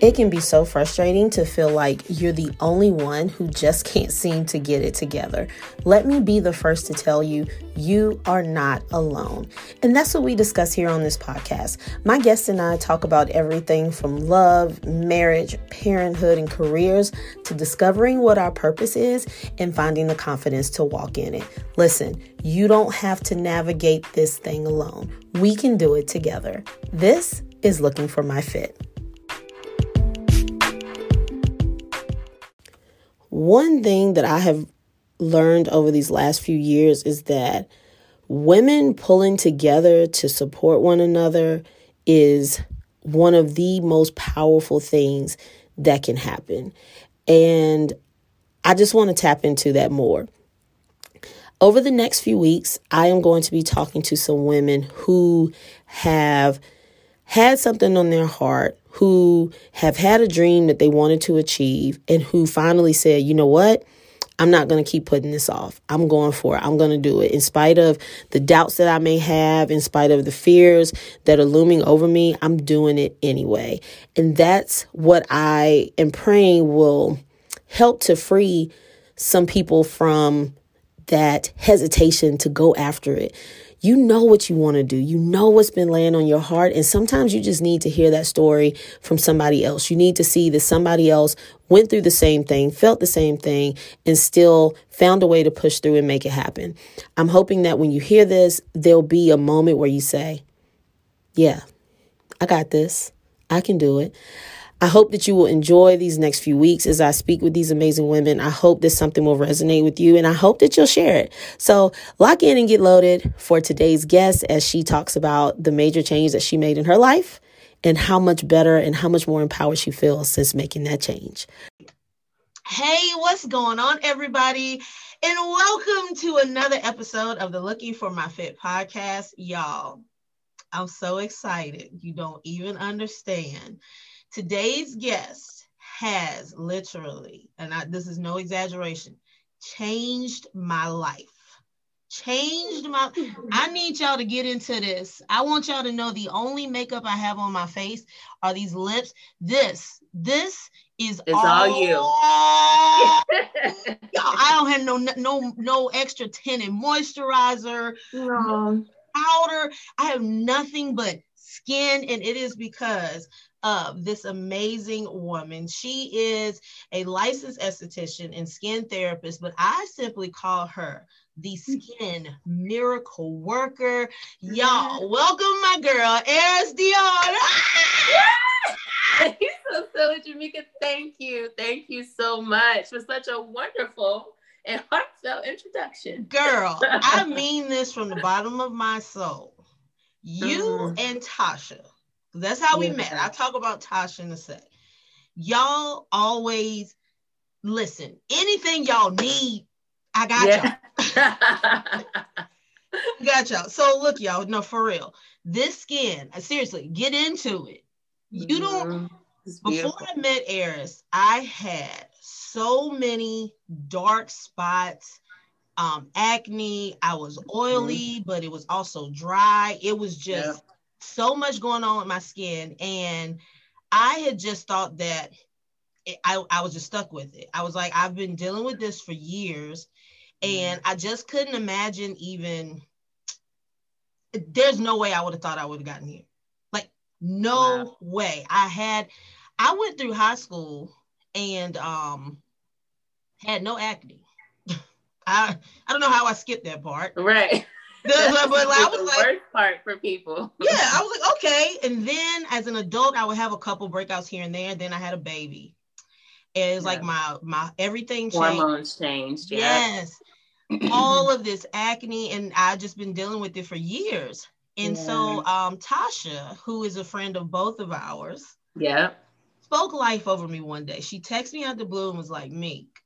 It can be so frustrating to feel like you're the only one who just can't seem to get it together. Let me be the first to tell you, you are not alone. And that's what we discuss here on this podcast. My guests and I talk about everything from love, marriage, parenthood, and careers to discovering what our purpose is and finding the confidence to walk in it. Listen, you don't have to navigate this thing alone. We can do it together. This is Looking for My Fit. One thing that I have learned over these last few years is that women pulling together to support one another is one of the most powerful things that can happen. And I just want to tap into that more. Over the next few weeks, I am going to be talking to some women who have had something on their heart, who have had a dream that they wanted to achieve, and who finally said, you know what? I'm not going to keep putting this off. I'm going for it. I'm going to do it. In spite of the doubts that I may have, in spite of the fears that are looming over me, I'm doing it anyway. And that's what I am praying will help to free some people from that hesitation to go after it you know what you want to do. You know what's been laying on your heart. And sometimes you just need to hear that story from somebody else. You need to see that somebody else went through the same thing, felt the same thing, and still found a way to push through and make it happen. I'm hoping that when you hear this, there'll be a moment where you say, Yeah, I got this. I can do it. I hope that you will enjoy these next few weeks as I speak with these amazing women. I hope that something will resonate with you and I hope that you'll share it. So lock in and get loaded for today's guest as she talks about the major change that she made in her life and how much better and how much more empowered she feels since making that change. Hey, what's going on, everybody? And welcome to another episode of the Looking for My Fit podcast. Y'all, I'm so excited. You don't even understand. Today's guest has literally, and I, this is no exaggeration, changed my life. Changed my. I need y'all to get into this. I want y'all to know the only makeup I have on my face are these lips. This, this is it's all, all Y'all, I don't have no no no extra tinted moisturizer, no. powder. I have nothing but skin, and it is because of this amazing woman. She is a licensed esthetician and skin therapist, but I simply call her the skin miracle worker. Y'all, welcome my girl, Eris Dion. You're so silly, Jamika. Thank you. Thank you so much for such a wonderful and heartfelt introduction. Girl, I mean this from the bottom of my soul. You mm. and Tasha that's how we met. I talk about Tasha in a sec. Y'all always listen. Anything y'all need, I got yeah. y'all. got y'all. So look, y'all. No, for real. This skin. Seriously, get into it. You don't. Mm-hmm. Before I met Eris, I had so many dark spots, um, acne. I was oily, mm-hmm. but it was also dry. It was just. Yeah so much going on with my skin and i had just thought that it, I, I was just stuck with it. I was like i've been dealing with this for years and i just couldn't imagine even there's no way i would have thought i would have gotten here. Like no wow. way. I had i went through high school and um had no acne. I i don't know how i skipped that part. Right but I was the like, worst part for people. yeah, I was like, okay. And then as an adult, I would have a couple breakouts here and there. And Then I had a baby. And it's yeah. like my my everything changed. Hormones changed. Yeah. Yes. All of this acne, and I've just been dealing with it for years. And yeah. so um Tasha, who is a friend of both of ours, yeah, spoke life over me one day. She texted me out the blue and was like, Meek,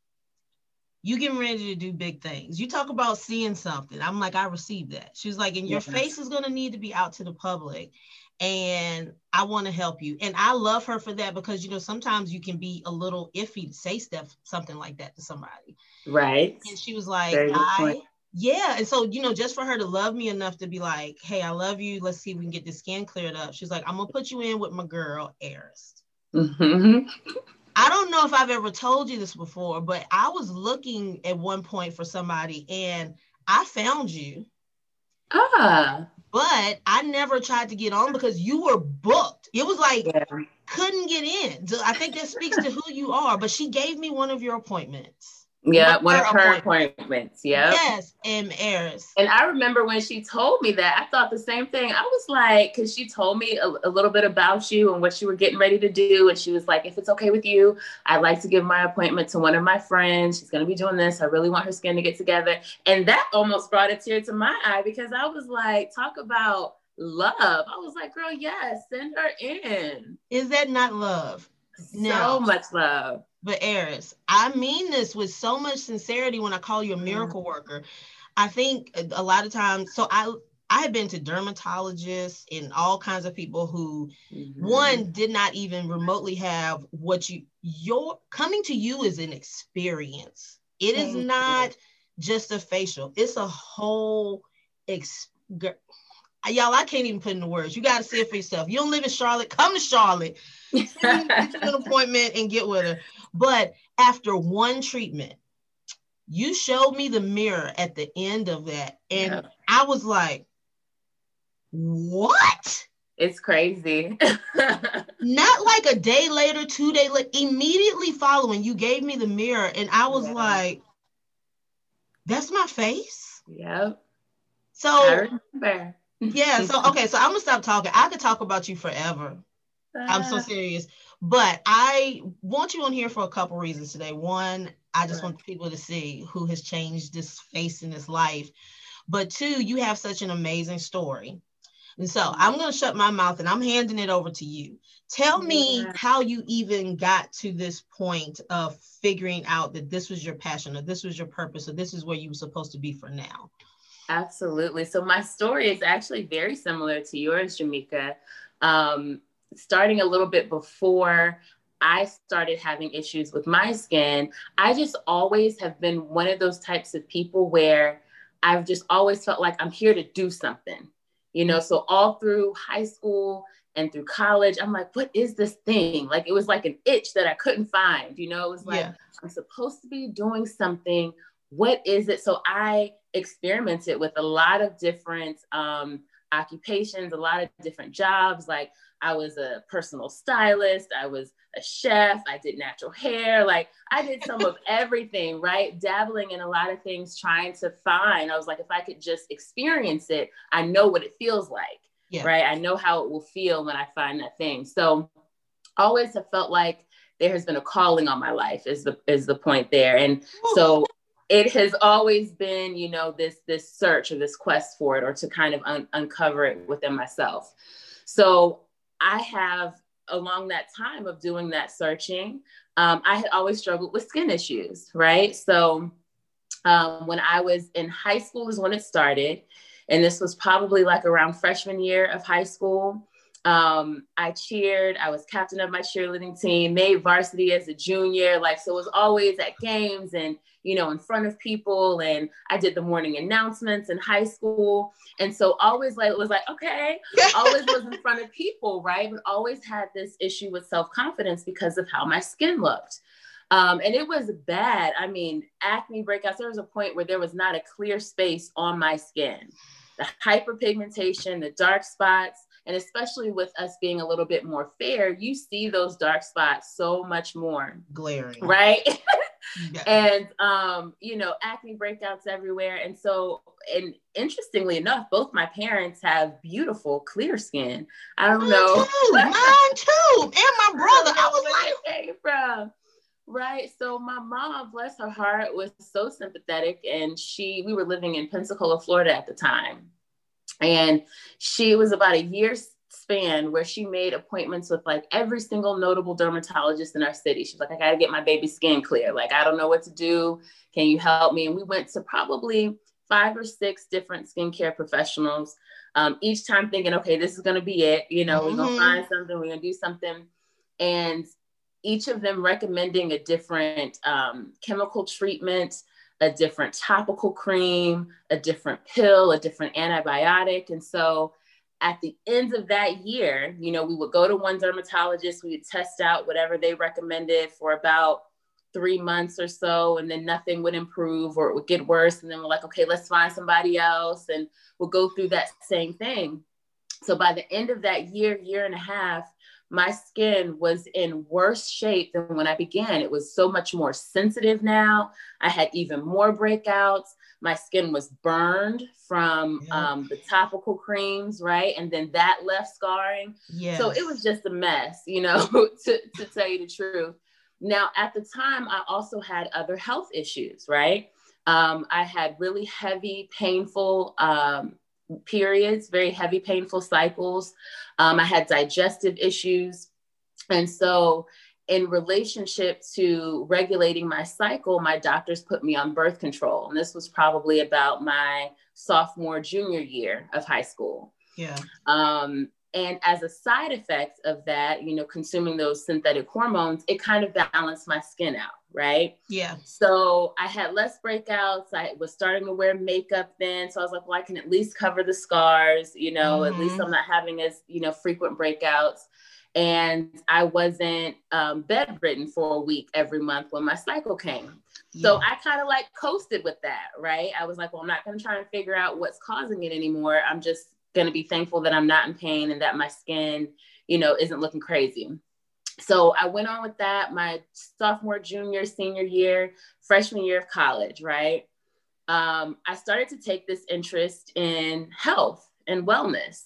you getting ready to do big things. You talk about seeing something. I'm like, I received that. She was like, and your yes. face is going to need to be out to the public. And I want to help you. And I love her for that because, you know, sometimes you can be a little iffy to say stuff, something like that to somebody. Right. And she was like, I, yeah. And so, you know, just for her to love me enough to be like, hey, I love you. Let's see if we can get this skin cleared up. She's like, I'm going to put you in with my girl, Eris. Mm-hmm. I don't know if I've ever told you this before, but I was looking at one point for somebody and I found you. Ah. But I never tried to get on because you were booked. It was like yeah. couldn't get in. I think that speaks to who you are. But she gave me one of your appointments. Yeah, one of her appointments. Yeah. Yes, M. Aris. And I remember when she told me that, I thought the same thing. I was like, because she told me a, a, little bit about you and what you were getting ready to do. And she was like, if it's okay with you, I'd like to give my appointment to one of my friends. She's going to be doing this. I really want her skin to get together. And that almost brought a tear to my eye because I was like, talk about love. I was like, girl, yes, send her in. Is that not love? No. So much love. But Eris, I mean this with so much sincerity when I call you a mm-hmm. miracle worker. I think a lot of times, so I I have been to dermatologists and all kinds of people who mm-hmm. one did not even remotely have what you your coming to you is an experience. It is Thank not you. just a facial. It's a whole ex- y'all, I can't even put in the words. You got to see it for yourself. You don't live in Charlotte, come to Charlotte, get an appointment and get with her. But after one treatment, you showed me the mirror at the end of that. And yeah. I was like, what? It's crazy. Not like a day later, two day later, immediately following, you gave me the mirror, and I was yeah. like, that's my face. Yep. So yeah. So okay. So I'm gonna stop talking. I could talk about you forever. Uh, I'm so serious. But I want you on here for a couple reasons today. One, I just want people to see who has changed this face in this life. But two, you have such an amazing story. And so I'm going to shut my mouth and I'm handing it over to you. Tell me yeah. how you even got to this point of figuring out that this was your passion or this was your purpose or this is where you were supposed to be for now. Absolutely. So my story is actually very similar to yours, Jamika. Um, starting a little bit before I started having issues with my skin, I just always have been one of those types of people where I've just always felt like I'm here to do something. You know, so all through high school and through college, I'm like, what is this thing? Like it was like an itch that I couldn't find. You know, it was like, yeah. I'm supposed to be doing something. What is it? So I experimented with a lot of different um, occupations, a lot of different jobs. Like I was a personal stylist, I was a chef, I did natural hair. Like I did some of everything, right? Dabbling in a lot of things, trying to find. I was like, if I could just experience it, I know what it feels like, yeah. right? I know how it will feel when I find that thing. So always have felt like there has been a calling on my life is the is the point there and so it has always been you know this this search or this quest for it or to kind of un- uncover it within myself so i have along that time of doing that searching um, i had always struggled with skin issues right so um, when i was in high school is when it started and this was probably like around freshman year of high school um, I cheered. I was captain of my cheerleading team, made varsity as a junior. Like, so it was always at games and, you know, in front of people. And I did the morning announcements in high school. And so always like, it was like, okay, always was in front of people, right? But always had this issue with self confidence because of how my skin looked. Um, and it was bad. I mean, acne breakouts, there was a point where there was not a clear space on my skin. The hyperpigmentation, the dark spots, and especially with us being a little bit more fair, you see those dark spots so much more glaring. Right. And um, you know, acne breakouts everywhere. And so, and interestingly enough, both my parents have beautiful clear skin. I don't mine know. Too, mine too. And my brother. I, I was like, came from. Right. So my mom, bless her heart, was so sympathetic. And she, we were living in Pensacola, Florida at the time. And she was about a year span where she made appointments with like every single notable dermatologist in our city. She's like, I got to get my baby skin clear. Like, I don't know what to do. Can you help me? And we went to probably five or six different skincare professionals. Um, each time thinking, okay, this is going to be it. You know, mm-hmm. we're going to find something, we're going to do something. And each of them recommending a different um, chemical treatment, a different topical cream, a different pill, a different antibiotic. And so at the end of that year, you know, we would go to one dermatologist, we would test out whatever they recommended for about three months or so, and then nothing would improve or it would get worse. And then we're like, okay, let's find somebody else. And we'll go through that same thing. So by the end of that year, year and a half, my skin was in worse shape than when I began. It was so much more sensitive now. I had even more breakouts. My skin was burned from yeah. um, the topical creams, right? And then that left scarring. Yes. So it was just a mess, you know, to, to tell you the truth. Now, at the time, I also had other health issues, right? Um, I had really heavy, painful um, periods, very heavy, painful cycles. Um, I had digestive issues. And so, in relationship to regulating my cycle, my doctors put me on birth control. And this was probably about my sophomore, junior year of high school. Yeah. Um, and as a side effect of that, you know, consuming those synthetic hormones, it kind of balanced my skin out, right? Yeah. So I had less breakouts. I was starting to wear makeup then. So I was like, well, I can at least cover the scars, you know, mm-hmm. at least mm-hmm. I'm not having as, you know, frequent breakouts. And I wasn't um, bedridden for a week every month when my cycle came. Yeah. So I kind of like coasted with that, right? I was like, well, I'm not going to try and figure out what's causing it anymore. I'm just going to be thankful that I'm not in pain and that my skin, you know, isn't looking crazy. So I went on with that my sophomore, junior, senior year, freshman year of college, right? Um, I started to take this interest in health and wellness.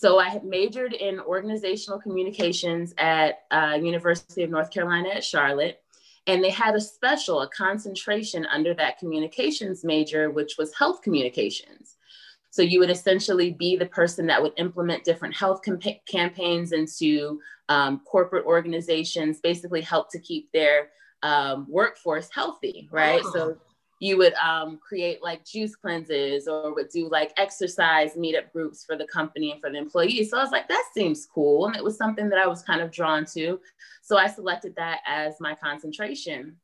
So I majored in organizational communications at uh, University of North Carolina at Charlotte. And they had a special, a concentration under that communications major, which was health communications. So you would essentially be the person that would implement different health campaigns into um, corporate organizations, basically help to keep their um, workforce healthy, right? Oh. So you would um, create like juice cleanses or would do like exercise meetup groups for the company and for the employees. So I was like, that seems cool. And it was something that I was kind of drawn to. So I selected that as my concentration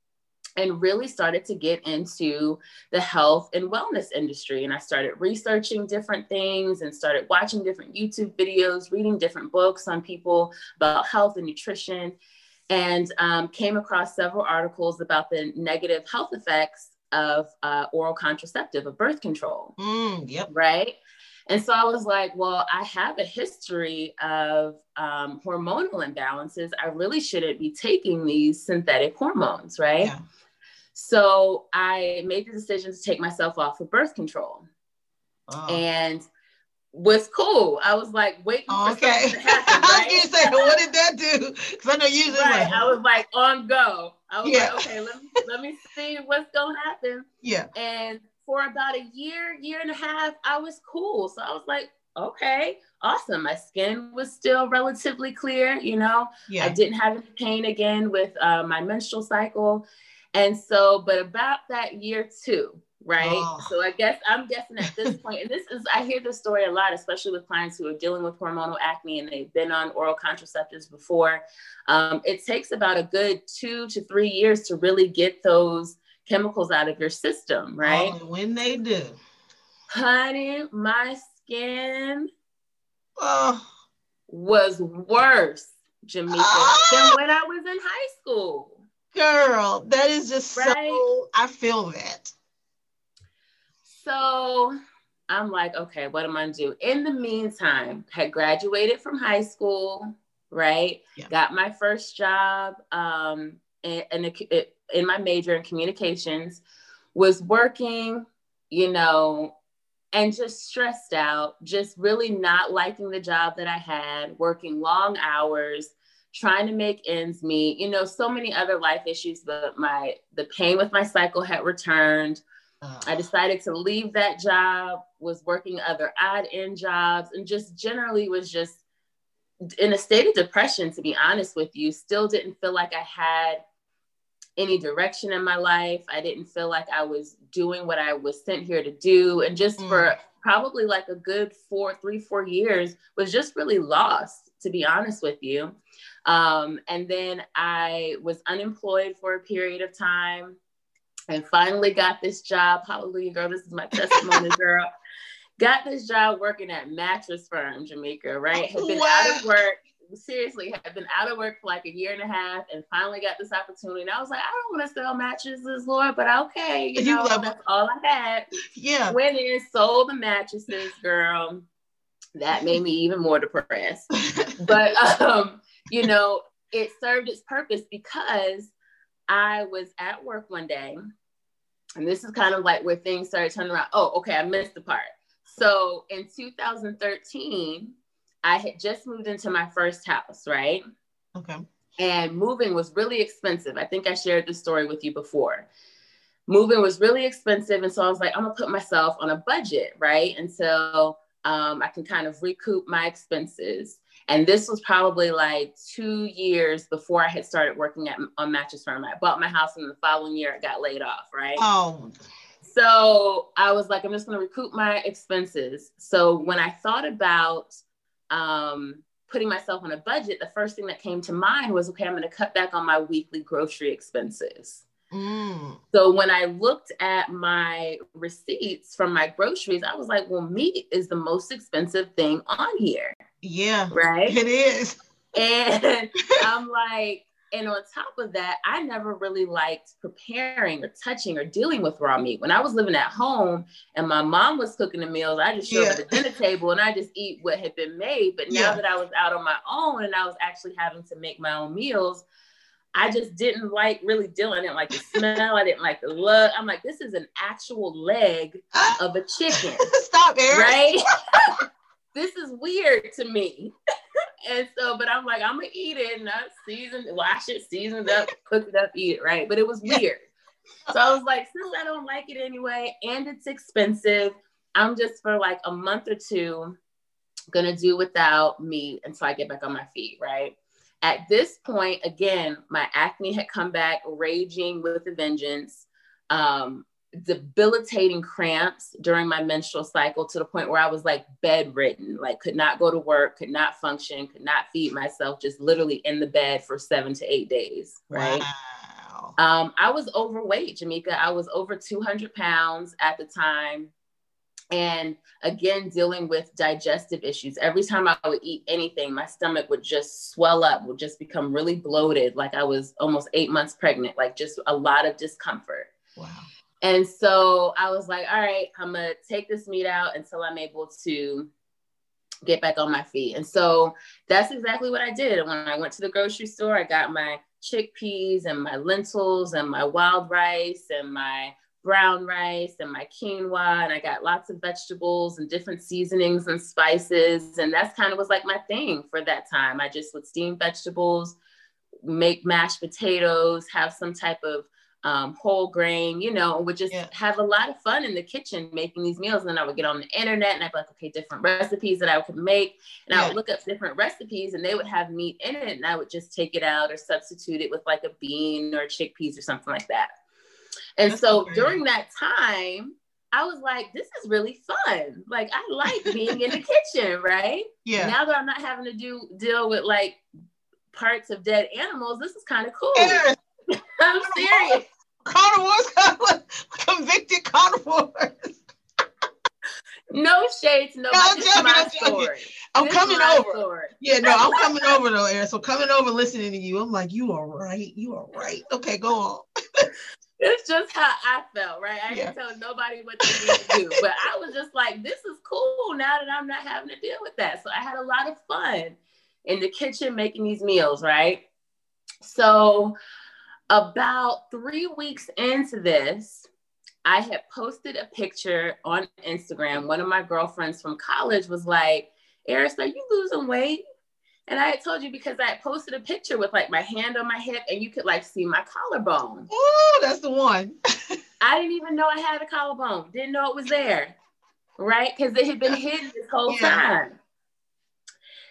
and really started to get into the health and wellness industry. And I started researching different things and started watching different YouTube videos, reading different books on people about health and nutrition, and um, came across several articles about the negative health effects of uh, oral contraceptive, of birth control. Mm, yep. Right. And so I was like, well, I have a history of um, hormonal imbalances. I really shouldn't be taking these synthetic hormones, right? Yeah. So I made the decision to take myself off of birth control. Oh. And was cool. I was like waiting okay. to happen. Right? I was gonna say, what did that do? Because I know usually right. like, I was like on go. I was yeah. like, okay, let me let me see what's gonna happen. Yeah. And for about a year, year and a half, I was cool. So I was like, okay, awesome. My skin was still relatively clear, you know. Yeah. I didn't have any pain again with uh, my menstrual cycle. And so, but about that year two, right? Oh. So I guess I'm guessing at this point, and this is I hear this story a lot, especially with clients who are dealing with hormonal acne and they've been on oral contraceptives before. Um, it takes about a good two to three years to really get those chemicals out of your system, right? Oh, when they do, honey, my skin oh. was worse, Jamika, ah. than when I was in high school. Girl, that is just right? so, I feel that. So I'm like, okay, what am I gonna do? In the meantime, had graduated from high school, right? Yeah. Got my first job um, in, in, a, in my major in communications, was working, you know, and just stressed out, just really not liking the job that I had, working long hours, trying to make ends meet, you know, so many other life issues, but my the pain with my cycle had returned. I decided to leave that job, was working other odd end jobs, and just generally was just in a state of depression, to be honest with you. Still didn't feel like I had any direction in my life. I didn't feel like I was doing what I was sent here to do. And just mm. for probably like a good four, three, four years, was just really lost, to be honest with you. Um, and then I was unemployed for a period of time and finally got this job. Hallelujah, girl. This is my testimony, girl. got this job working at Mattress Firm, Jamika, right? Had been wow. out of work, seriously, had been out of work for like a year and a half and finally got this opportunity. And I was like, I don't want to sell mattresses, Lord, but okay, you, you know, that's all I had. Yeah. Went in, sold the mattresses, girl. That made me even more depressed. but um, you know, it served its purpose because I was at work one day, and this is kind of like where things started turning around. Oh, okay, I missed the part. So in 2013, I had just moved into my first house, right? Okay. And moving was really expensive. I think I shared this story with you before. Moving was really expensive. And so I was like, I'm gonna put myself on a budget, right? Until um, I can kind of recoup my expenses. And this was probably like two years before I had started working at on Mattress Firm. I bought my house, and the following year it got laid off. Right. Oh. So I was like, I'm just going to recoup my expenses. So when I thought about um, putting myself on a budget, the first thing that came to mind was, okay, I'm going to cut back on my weekly grocery expenses. Mm. So when I looked at my receipts from my groceries, I was like, well, meat is the most expensive thing on here. Yeah. Right. It is. And I'm like, and on top of that, I never really liked preparing or touching or dealing with raw meat. When I was living at home and my mom was cooking the meals, I just show yeah. up at the dinner table and I just eat what had been made. But now yeah. that I was out on my own and I was actually having to make my own meals, I just didn't like really dealing. I didn't like the smell. I didn't like the look. I'm like, this is an actual leg of a chicken. Stop. Right? this is weird to me. and so, but I'm like, I'm gonna eat it and I season, wash it, season it up, cook it up, eat it, right? But it was weird. So I was like, since I don't like it anyway, and it's expensive, I'm just for like a month or two gonna do without meat until I get back on my feet, right? At this point, again, my acne had come back raging with a vengeance. Um, debilitating cramps during my menstrual cycle to the point where I was like bedridden, like could not go to work, could not function, could not feed myself, just literally in the bed for seven to eight days. Right. Wow. Um, I was overweight, Jamika. I was over 200 pounds at the time. And again, dealing with digestive issues. Every time I would eat anything, my stomach would just swell up, would just become really bloated, like I was almost eight months pregnant, like just a lot of discomfort. Wow. And so I was like, all right, I'm gonna take this meat out until I'm able to get back on my feet. And so that's exactly what I did. And when I went to the grocery store, I got my chickpeas and my lentils and my wild rice and my brown rice and my quinoa and I got lots of vegetables and different seasonings and spices and that's kind of was like my thing for that time. I just would steam vegetables, make mashed potatoes, have some type of um, whole grain, you know, would just yeah. have a lot of fun in the kitchen making these meals. And then I would get on the internet and I'd be like, okay, different recipes that I could make. And yeah. I would look up different recipes and they would have meat in it. And I would just take it out or substitute it with like a bean or chickpeas or something like that. And That's so during that time, I was like, this is really fun. Like I like being in the kitchen, right? Yeah. Now that I'm not having to do deal with like parts of dead animals, this is kind of cool. I'm serious carnivores, convicted carnivores. no shades, no. I'm joking, I'm joking. I'm this coming over. Story. Yeah, no, I'm coming over though, Erin. So coming over, listening to you, I'm like, you are right. You are right. Okay, go on. It's just how I felt, right? I yeah. didn't tell nobody what they need to do, but I was just like, this is cool now that I'm not having to deal with that. So I had a lot of fun in the kitchen making these meals, right? So about three weeks into this, I had posted a picture on Instagram. One of my girlfriends from college was like, Eris, are you losing weight? And I had told you because I had posted a picture with like my hand on my hip and you could like see my collarbone. Oh, that's the one. I didn't even know I had a collarbone. Didn't know it was there. Right? Because it had been hidden this whole yeah. time.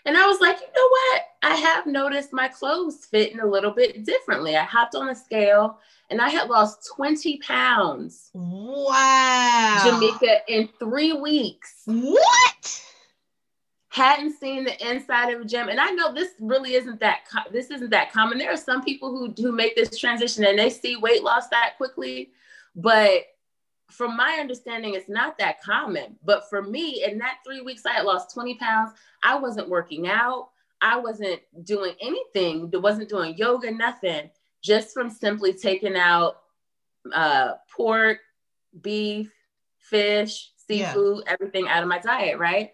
And I was like, you know what? I have noticed my clothes fitting a little bit differently. I hopped on a scale and I had lost 20 pounds. Wow. Jamika in three weeks. What? Hadn't seen the inside of a gym. And I know this really isn't that this isn't that common. There are some people who who make this transition and they see weight loss that quickly, but from my understanding, it's not that common. But for me, in that three weeks, I had lost 20 pounds. I wasn't working out. I wasn't doing anything. I wasn't doing yoga, nothing. Just from simply taking out uh, pork, beef, fish, seafood, yeah. everything out of my diet, right?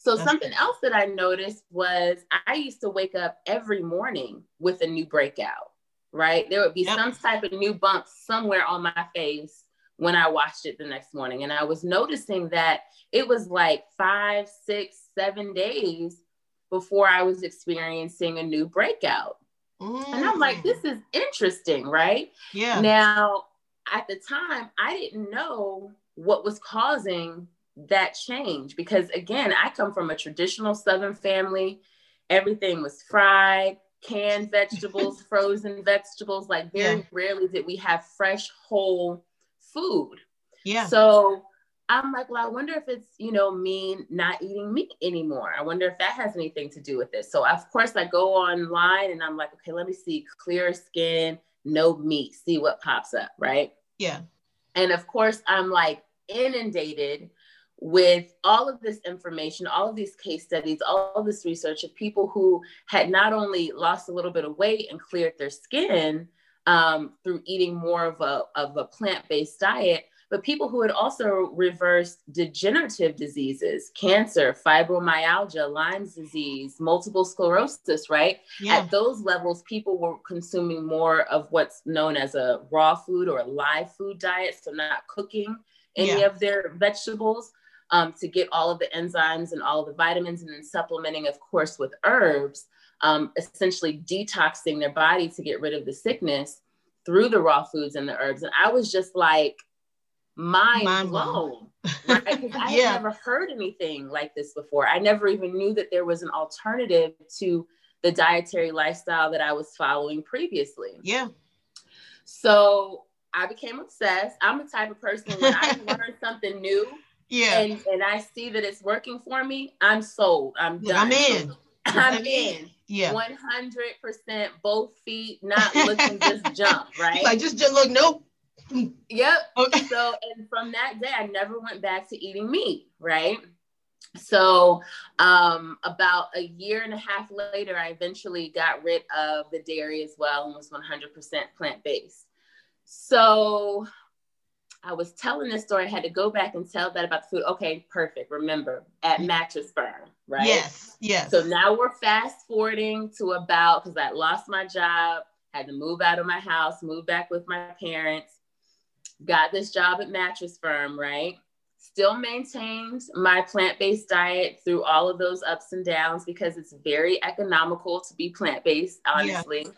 So That's something else that I noticed was I used to wake up every morning with a new breakout, right? There would be yep. some type of new bump somewhere on my face when I watched it the next morning. And I was noticing that it was like five, six, seven days before I was experiencing a new breakout. Mm. And I'm like, this is interesting, right? Yeah. Now, at the time, I didn't know what was causing that change because, again, I come from a traditional Southern family. Everything was fried, canned vegetables, frozen vegetables. Like, very yeah. rarely did we have fresh, whole food. Yeah. So I'm like, well, I wonder if it's, you know, me not eating meat anymore. I wonder if that has anything to do with this. So of course I go online and I'm like, okay, let me see clear skin, no meat, see what pops up, right? Yeah. And of course I'm like inundated with all of this information, all of these case studies, all of this research of people who had not only lost a little bit of weight and cleared their skin, um, through eating more of a, of a plant-based diet, but people who had also reversed degenerative diseases, cancer, fibromyalgia, Lyme's disease, multiple sclerosis, right? Yeah. At those levels, people were consuming more of what's known as a raw food or a live food diet, so not cooking any yeah. of their vegetables. Um, to get all of the enzymes and all of the vitamins, and then supplementing, of course, with herbs um, essentially detoxing their body to get rid of the sickness through the raw foods and the herbs. And I was just like, mind, mind blown. Right? I yeah. had never heard anything like this before. I never even knew that there was an alternative to the dietary lifestyle that I was following previously. Yeah. So I became obsessed. I'm the type of person when I learn something new, yeah, and, and I see that it's working for me, I'm sold. I'm done. I'm in. I'm in. Yeah. 100% both feet not looking just jump, right? Like just just look nope. Yep. Okay. So and from that day I never went back to eating meat, right? So um about a year and a half later I eventually got rid of the dairy as well and was 100% plant-based. So I was telling this story. I had to go back and tell that about the food. Okay, perfect. Remember at Mattress Firm, right? Yes, yes. So now we're fast forwarding to about because I lost my job, had to move out of my house, move back with my parents, got this job at Mattress Firm, right? Still maintained my plant based diet through all of those ups and downs because it's very economical to be plant based, honestly. Yeah.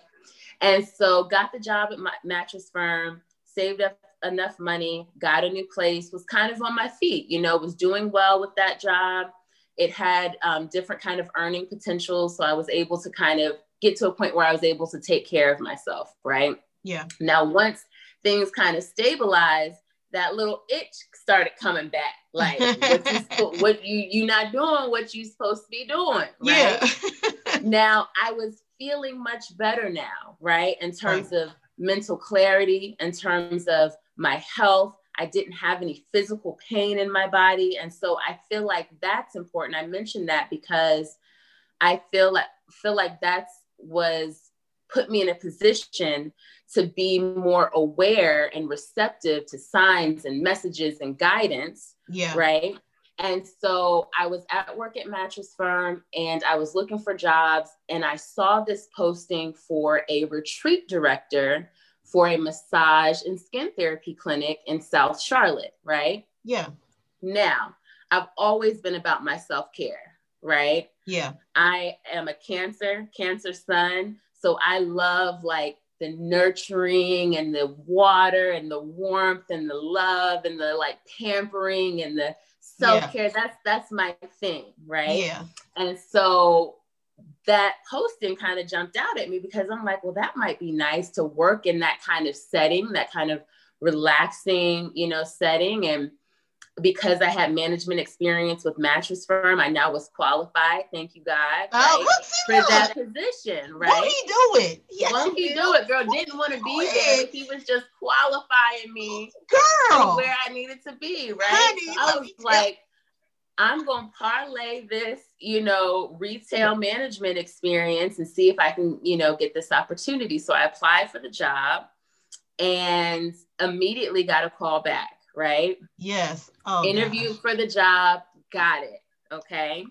And so got the job at my Mattress Firm, saved up enough money, got a new place, was kind of on my feet, you know, was doing well with that job. It had um, different kind of earning potential. So I was able to kind of get to a point where I was able to take care of myself, right? Yeah. Now, once things kind of stabilized, that little itch started coming back. Like what you what you you not doing what you supposed to be doing, right? Yeah. now I was feeling much better now, right? In terms right. of mental clarity, in terms of my health. I didn't have any physical pain in my body. And so I feel like that's important. I mentioned that because I feel like feel like that's was put me in a position to be more aware and receptive to signs and messages and guidance. Yeah. Right. And so I was at work at Mattress Firm and I was looking for jobs and I saw this posting for a retreat director for a massage and skin therapy clinic in South Charlotte, right? Yeah. Now, I've always been about my self care, right? Yeah. I am a Cancer, Cancer sun. So I love like the nurturing and the water and the warmth and the love and the like pampering and the self care. Yeah. That's that's my thing, right? Yeah. And so that posting kind of jumped out at me because I'm like, well, that might be nice to work in that kind of setting, that kind of relaxing, you know, setting. And because I had management experience with Mattress Firm, I now was qualified. Thank you, God, oh, right, for doing? that position. Right? Won't he do it? Yes, Won't he do it, girl? Didn't want to be there. He was just qualifying me, girl, where I needed to be. Right? Honey, I was like. I'm going to parlay this, you know, retail management experience and see if I can, you know, get this opportunity. So I applied for the job and immediately got a call back right? Yes. Oh, Interviewed for the job, got it. Okay.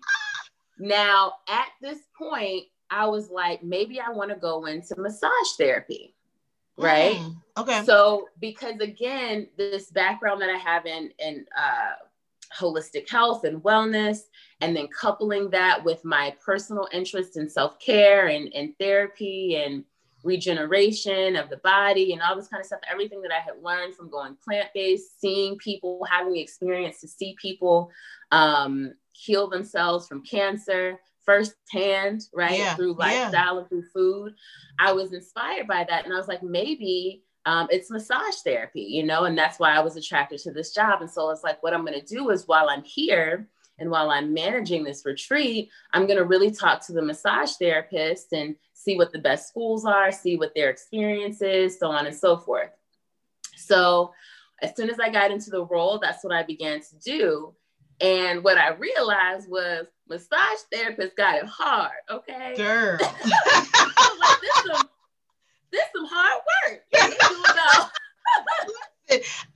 Now, at this point, I was like, maybe I want to go into massage therapy. Right. Mm, okay. So, because again, this background that I have in, in, uh, holistic health and wellness, and then coupling that with my personal interest in self care and, and therapy and regeneration of the body and all this kind of stuff everything that i had learned from going plant-based seeing people having the experience to see people um, heal themselves from cancer firsthand right yeah, through lifestyle yeah. and through food i was inspired by that and i was like maybe um, it's massage therapy you know and that's why i was attracted to this job and so it's like what i'm going to do is while i'm here and while I'm managing this retreat, I'm going to really talk to the massage therapist and see what the best schools are, see what their experience is, so on and so forth. So, as soon as I got into the role, that's what I began to do. And what I realized was massage therapists got it hard, okay? Was like, this some, this some hard work.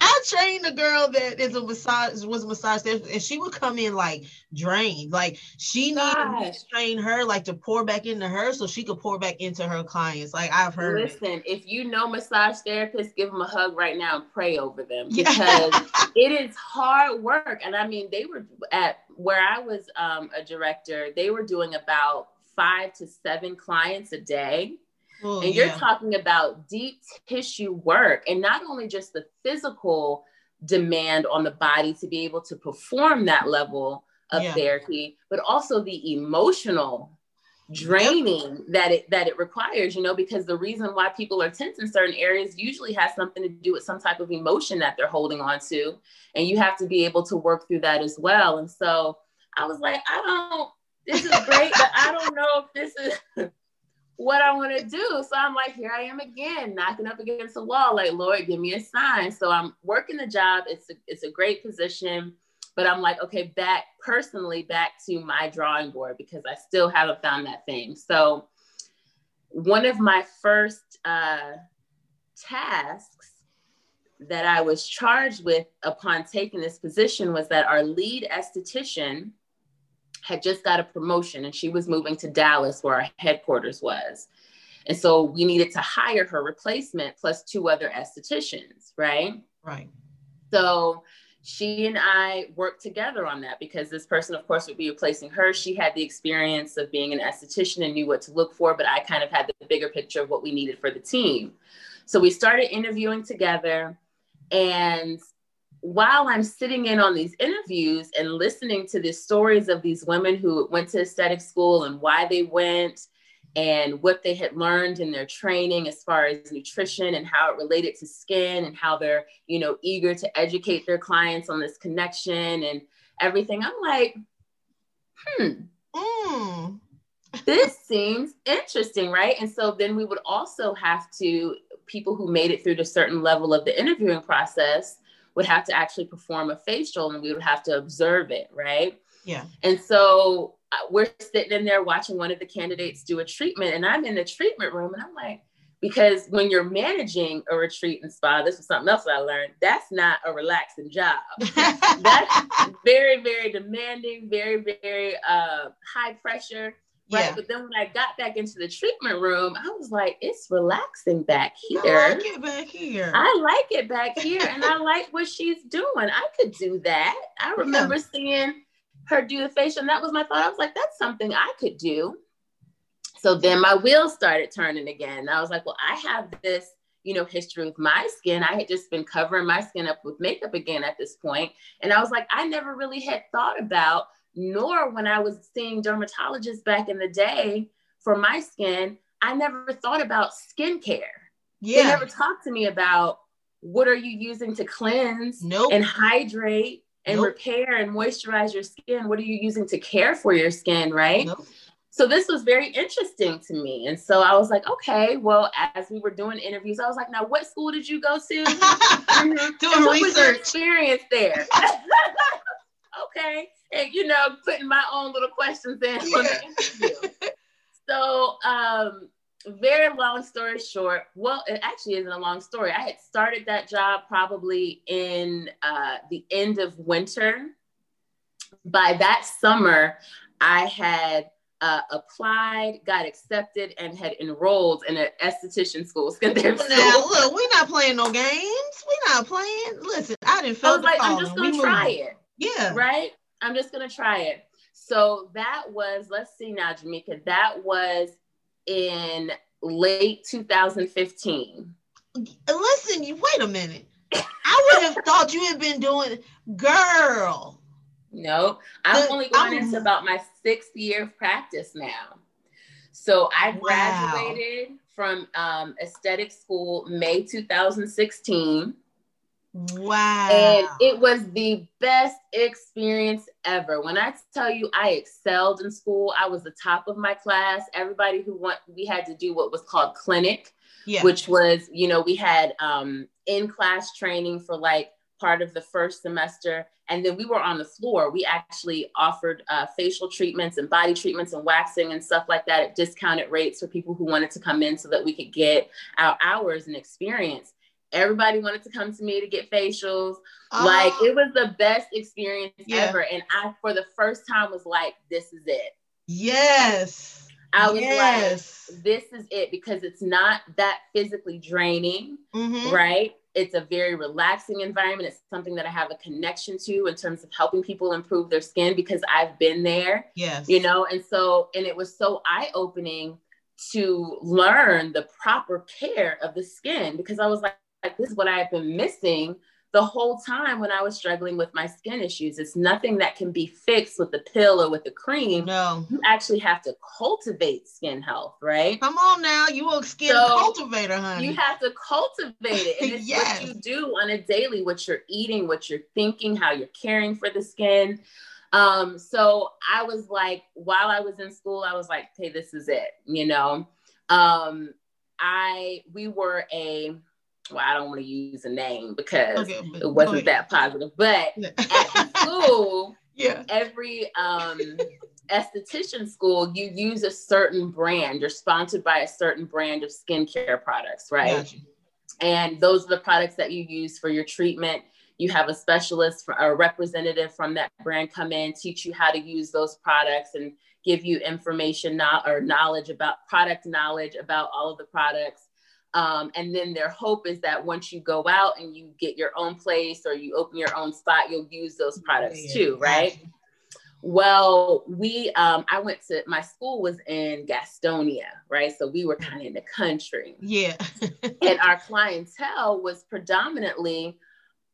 I trained a girl that is a massage was a massage therapist, and she would come in like drained. Like she needed to train her like to pour back into her so she could pour back into her clients. Like I've heard. Listen, if you know massage therapists, give them a hug right now and pray over them because it is hard work. And I mean, they were at where I was um, a director. They were doing about five to seven clients a day Oh, and you're yeah. talking about deep tissue work and not only just the physical demand on the body to be able to perform that level of yeah. therapy, but also the emotional draining that it that it requires you know because the reason why people are tense in certain areas usually has something to do with some type of emotion that they're holding on to and you have to be able to work through that as well and so i was like i don't this is great but i don't know if this is what I want to do. So I'm like, here I am again, knocking up against the wall. Like, Lord, give me a sign. So I'm working the job. It's a, it's a great position, but I'm like, okay, back personally, back to my drawing board because I still haven't found that thing. So one of my first uh, tasks that I was charged with upon taking this position was that our lead esthetician had just got a promotion and she was moving to Dallas where our headquarters was. And so we needed to hire her replacement plus two other estheticians, right? Right. So she and I worked together on that because this person, of course, would be replacing her. She had the experience of being an esthetician and knew what to look for, but I kind of had the bigger picture of what we needed for the team. So we started interviewing together. And while I'm sitting in on these interviews and listening to the stories of these women who went to aesthetic school and why they went and what they had learned in their training as far as nutrition and how it related to skin and how they're, you know, eager to educate their clients on this connection and everything. I'm like, hmm. Mm. this seems interesting, right? And so then we would also have to, people who made it through a certain level of the interviewing process, would have to actually perform a facial and we would have to observe it, right? Yeah. And so uh, we're sitting in there watching one of the candidates do a treatment, and I'm in the treatment room, and I'm like, because when you're managing a retreat and spa, this was something else I learned. That's not a relaxing job. that's very, very demanding, very, very uh, high pressure. Right. Yeah. But then when I got back into the treatment room, I was like, it's relaxing back here. I like it back here. I like it back here. and I like what she's doing. I could do that. I remember yeah. seeing her do the facial. And that was my thought. I was like, that's something I could do. So then my wheels started turning again. I was like, well, I have this, you know, history with my skin. I had just been covering my skin up with makeup again at this point. And I was like, I never really had thought about nor when I was seeing dermatologists back in the day for my skin, I never thought about skincare. Yeah. They never talked to me about what are you using to cleanse nope. and hydrate and nope. repair and moisturize your skin? What are you using to care for your skin, right? Nope. So this was very interesting to me. And so I was like, okay, well, as we were doing interviews, I was like, now what school did you go to? mm-hmm. Doing what research. was your experience there? okay. And you know, putting my own little questions in yeah. the interview. so um very long story short, well, it actually isn't a long story. I had started that job probably in uh, the end of winter. By that summer, I had uh, applied, got accepted, and had enrolled in an esthetician school. Now, look, we're not playing no games. We're not playing. Listen, I didn't feel. I was like, I'm just gonna try it. Yeah. Right. I'm just gonna try it. So that was, let's see now, Jamika. That was in late 2015. Listen, you wait a minute. I would have thought you had been doing girl. No, I'm only going I'm, into about my sixth year of practice now. So I graduated wow. from um, aesthetic school May 2016. Wow. And it was the best experience ever. When I tell you I excelled in school, I was the top of my class. Everybody who want we had to do what was called clinic, yeah. which was, you know, we had um, in class training for like part of the first semester. And then we were on the floor. We actually offered uh, facial treatments and body treatments and waxing and stuff like that at discounted rates for people who wanted to come in so that we could get our hours and experience. Everybody wanted to come to me to get facials. Like oh. it was the best experience yeah. ever. And I, for the first time, was like, this is it. Yes. I was yes. like, this is it because it's not that physically draining, mm-hmm. right? It's a very relaxing environment. It's something that I have a connection to in terms of helping people improve their skin because I've been there. Yes. You know, and so, and it was so eye opening to learn the proper care of the skin because I was like, like this is what I've been missing the whole time when I was struggling with my skin issues. It's nothing that can be fixed with the pill or with the cream. No. You actually have to cultivate skin health, right? Come on now. You a skin so cultivator, honey. You have to cultivate it. And it's yes. what you do on a daily, what you're eating, what you're thinking, how you're caring for the skin. Um, so I was like, while I was in school, I was like, hey, this is it, you know. Um, I we were a well, I don't want to use a name because okay, it wasn't that positive. But at school, yeah, every um esthetician school, you use a certain brand. You're sponsored by a certain brand of skincare products, right? Gotcha. And those are the products that you use for your treatment. You have a specialist, for, a representative from that brand come in, teach you how to use those products and give you information not or knowledge about product knowledge about all of the products um, and then their hope is that once you go out and you get your own place or you open your own spot, you'll use those products too, right? Well, we, um, I went to my school was in Gastonia, right? So we were kind of in the country. Yeah. and our clientele was predominantly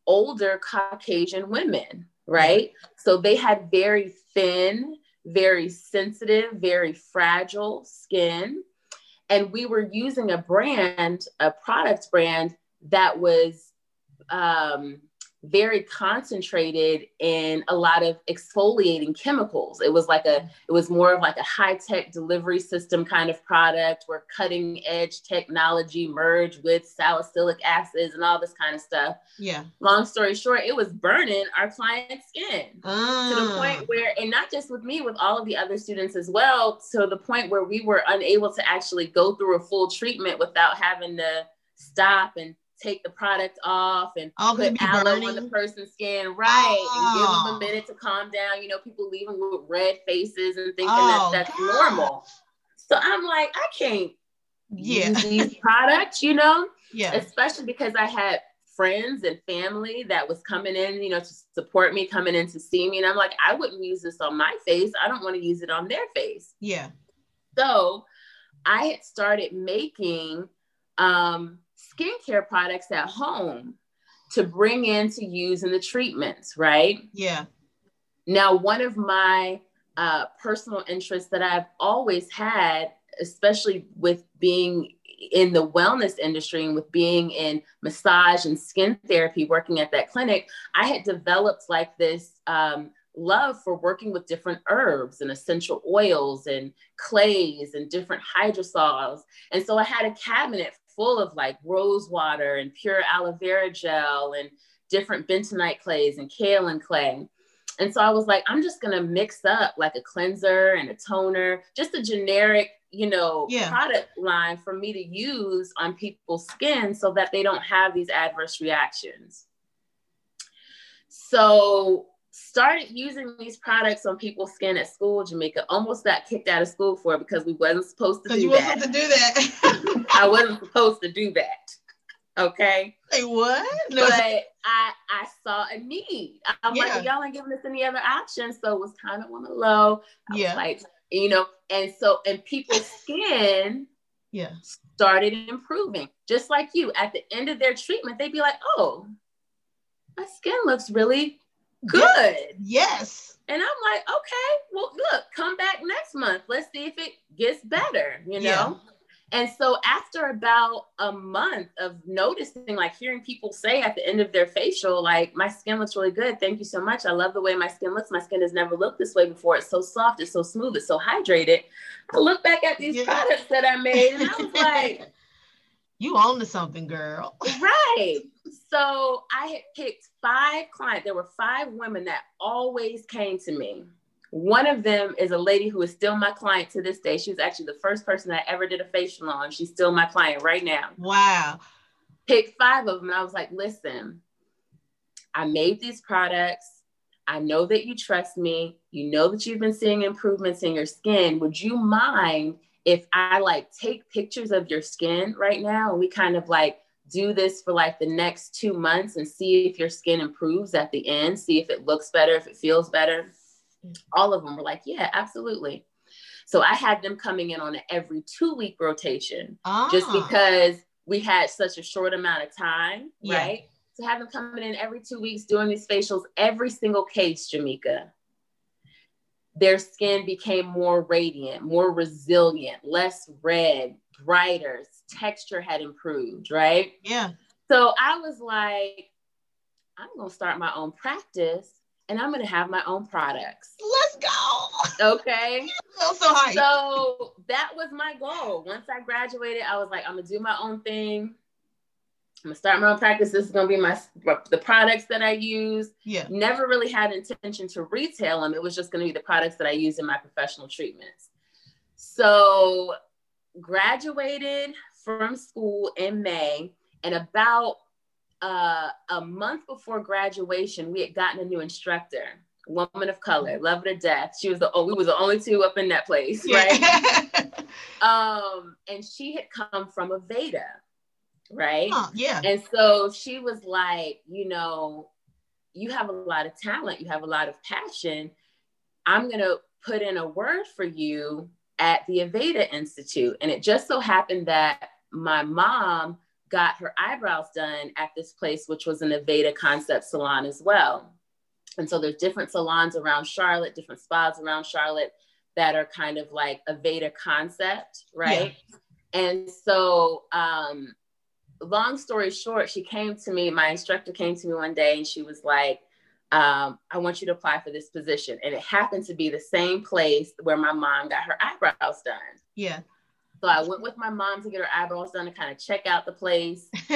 older Caucasian women, right? Yeah. So they had very thin, very sensitive, very fragile skin and we were using a brand, a product brand that was um, very concentrated in a lot of exfoliating chemicals. It was like a, it was more of like a high tech delivery system kind of product where cutting edge technology merged with salicylic acids and all this kind of stuff. Yeah. Long story short, it was burning our client's skin to the point ah. where, and not just with me, with all of the other students as well, to the point where we were unable to actually go through a full treatment without having to stop and take the product off and oh, put aloe burning. on the person's skin, right? Oh. And give them a oh. minute to calm down. You know, people leaving with red faces and thinking oh, that that's God. normal. So I'm like, I can't yeah. use these products, you know? Yeah. Especially because I had friends and family that was coming in, you know, to support me, coming in to see me. And I'm like, I wouldn't use this on my face. I don't want to use it on their face. Yeah. So I had started making um, skincare products at home to bring in to use in the treatments, right? Yeah. Now, one of my uh, personal interests that I've always had, especially with being in the wellness industry and with being in massage and skin therapy, working at that clinic, I had developed like this um, love for working with different herbs and essential oils and clays and different hydrosols. And so I had a cabinet full of like rose water and pure aloe vera gel and different bentonite clays and kaolin clay. And so I was like, I'm just gonna mix up like a cleanser and a toner, just a generic, you know, yeah. product line for me to use on people's skin so that they don't have these adverse reactions. So started using these products on people's skin at school, Jamika. Almost got kicked out of school for it because we wasn't supposed to do you that. wasn't to do that. I wasn't supposed to do that. Okay. Hey, what? No. But I I saw a need. I'm yeah. like, y'all ain't giving us any other options. So it was kind of on the low. I yeah. like, you know, and so and people's skin yeah started improving. Just like you. At the end of their treatment, they'd be like, oh, my skin looks really good. Yes. And I'm like, okay, well, look, come back next month. Let's see if it gets better, you know? Yeah. And so after about a month of noticing, like hearing people say at the end of their facial, like, my skin looks really good. Thank you so much. I love the way my skin looks. My skin has never looked this way before. It's so soft, it's so smooth, it's so hydrated. I look back at these yeah. products that I made and I was like, You own to something, girl. Right. So I had picked five clients. There were five women that always came to me. One of them is a lady who is still my client to this day. She was actually the first person I ever did a facial on. She's still my client right now. Wow. Picked five of them. And I was like, listen, I made these products. I know that you trust me. You know that you've been seeing improvements in your skin. Would you mind if I like take pictures of your skin right now and we kind of like do this for like the next two months and see if your skin improves at the end, see if it looks better, if it feels better. All of them were like, yeah, absolutely. So I had them coming in on an every two week rotation ah. just because we had such a short amount of time, yeah. right? To have them coming in every two weeks doing these facials, every single case, Jamika, their skin became more radiant, more resilient, less red, brighter, texture had improved, right? Yeah. So I was like, I'm gonna start my own practice and I'm gonna have my own products. Let's go. Okay. so high. So that was my goal. Once I graduated, I was like, I'm gonna do my own thing. I'm gonna start my own practice. This is gonna be my the products that I use. Yeah. Never really had intention to retail them. It was just gonna be the products that I use in my professional treatments. So graduated from school in May, and about uh, a month before graduation, we had gotten a new instructor, woman of color, love her to death. She was the oh, we was the only two up in that place, right? um, and she had come from Aveda, right? Huh, yeah. And so she was like, you know, you have a lot of talent, you have a lot of passion. I'm gonna put in a word for you at the Aveda Institute. And it just so happened that my mom got her eyebrows done at this place, which was an Aveda concept salon as well. And so there's different salons around Charlotte, different spas around Charlotte that are kind of like Aveda concept, right? Yeah. And so, um, long story short, she came to me, my instructor came to me one day and she was like, um, I want you to apply for this position. And it happened to be the same place where my mom got her eyebrows done. Yeah. So I went with my mom to get her eyebrows done to kind of check out the place,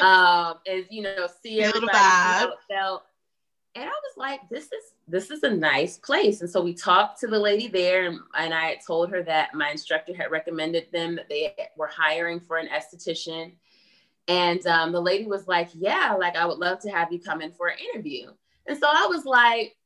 um, and you know, see everybody, how it felt. And I was like, this is this is a nice place. And so we talked to the lady there, and, and I had told her that my instructor had recommended them that they were hiring for an esthetician. And um, the lady was like, yeah, like I would love to have you come in for an interview. And so I was like,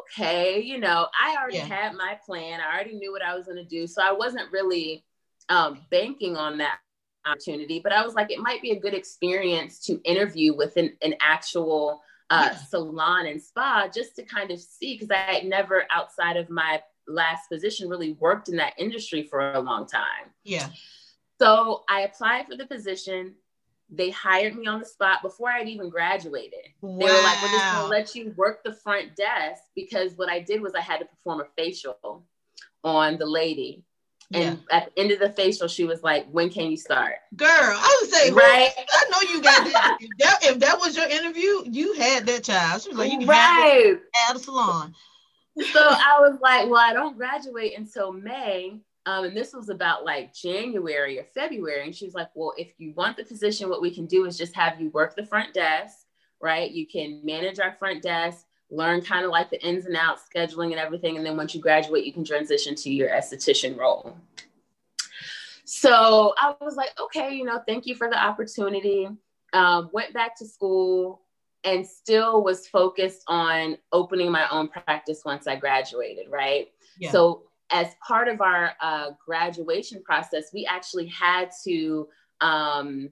okay, you know, I already yeah. had my plan. I already knew what I was going to do. So I wasn't really um, banking on that opportunity, but I was like, it might be a good experience to interview with an, an actual uh, yeah. salon and spa just to kind of see, because I had never outside of my last position really worked in that industry for a long time. Yeah. So I applied for the position they hired me on the spot before I'd even graduated. Wow. They were like, we're just gonna let you work the front desk because what I did was I had to perform a facial on the lady. And yeah. at the end of the facial, she was like, "When can you start?" Girl, I would say, right. I know you got that. if, that. if that was your interview, you had that child. She was like, "You can right. have the salon." So I was like, "Well, I don't graduate until May." Um, and this was about like January or February. And she was like, Well, if you want the position, what we can do is just have you work the front desk, right? You can manage our front desk, learn kind of like the ins and outs, scheduling and everything. And then once you graduate, you can transition to your esthetician role. So I was like, okay, you know, thank you for the opportunity. Um, went back to school and still was focused on opening my own practice once I graduated, right? Yeah. So as part of our uh, graduation process, we actually had to um,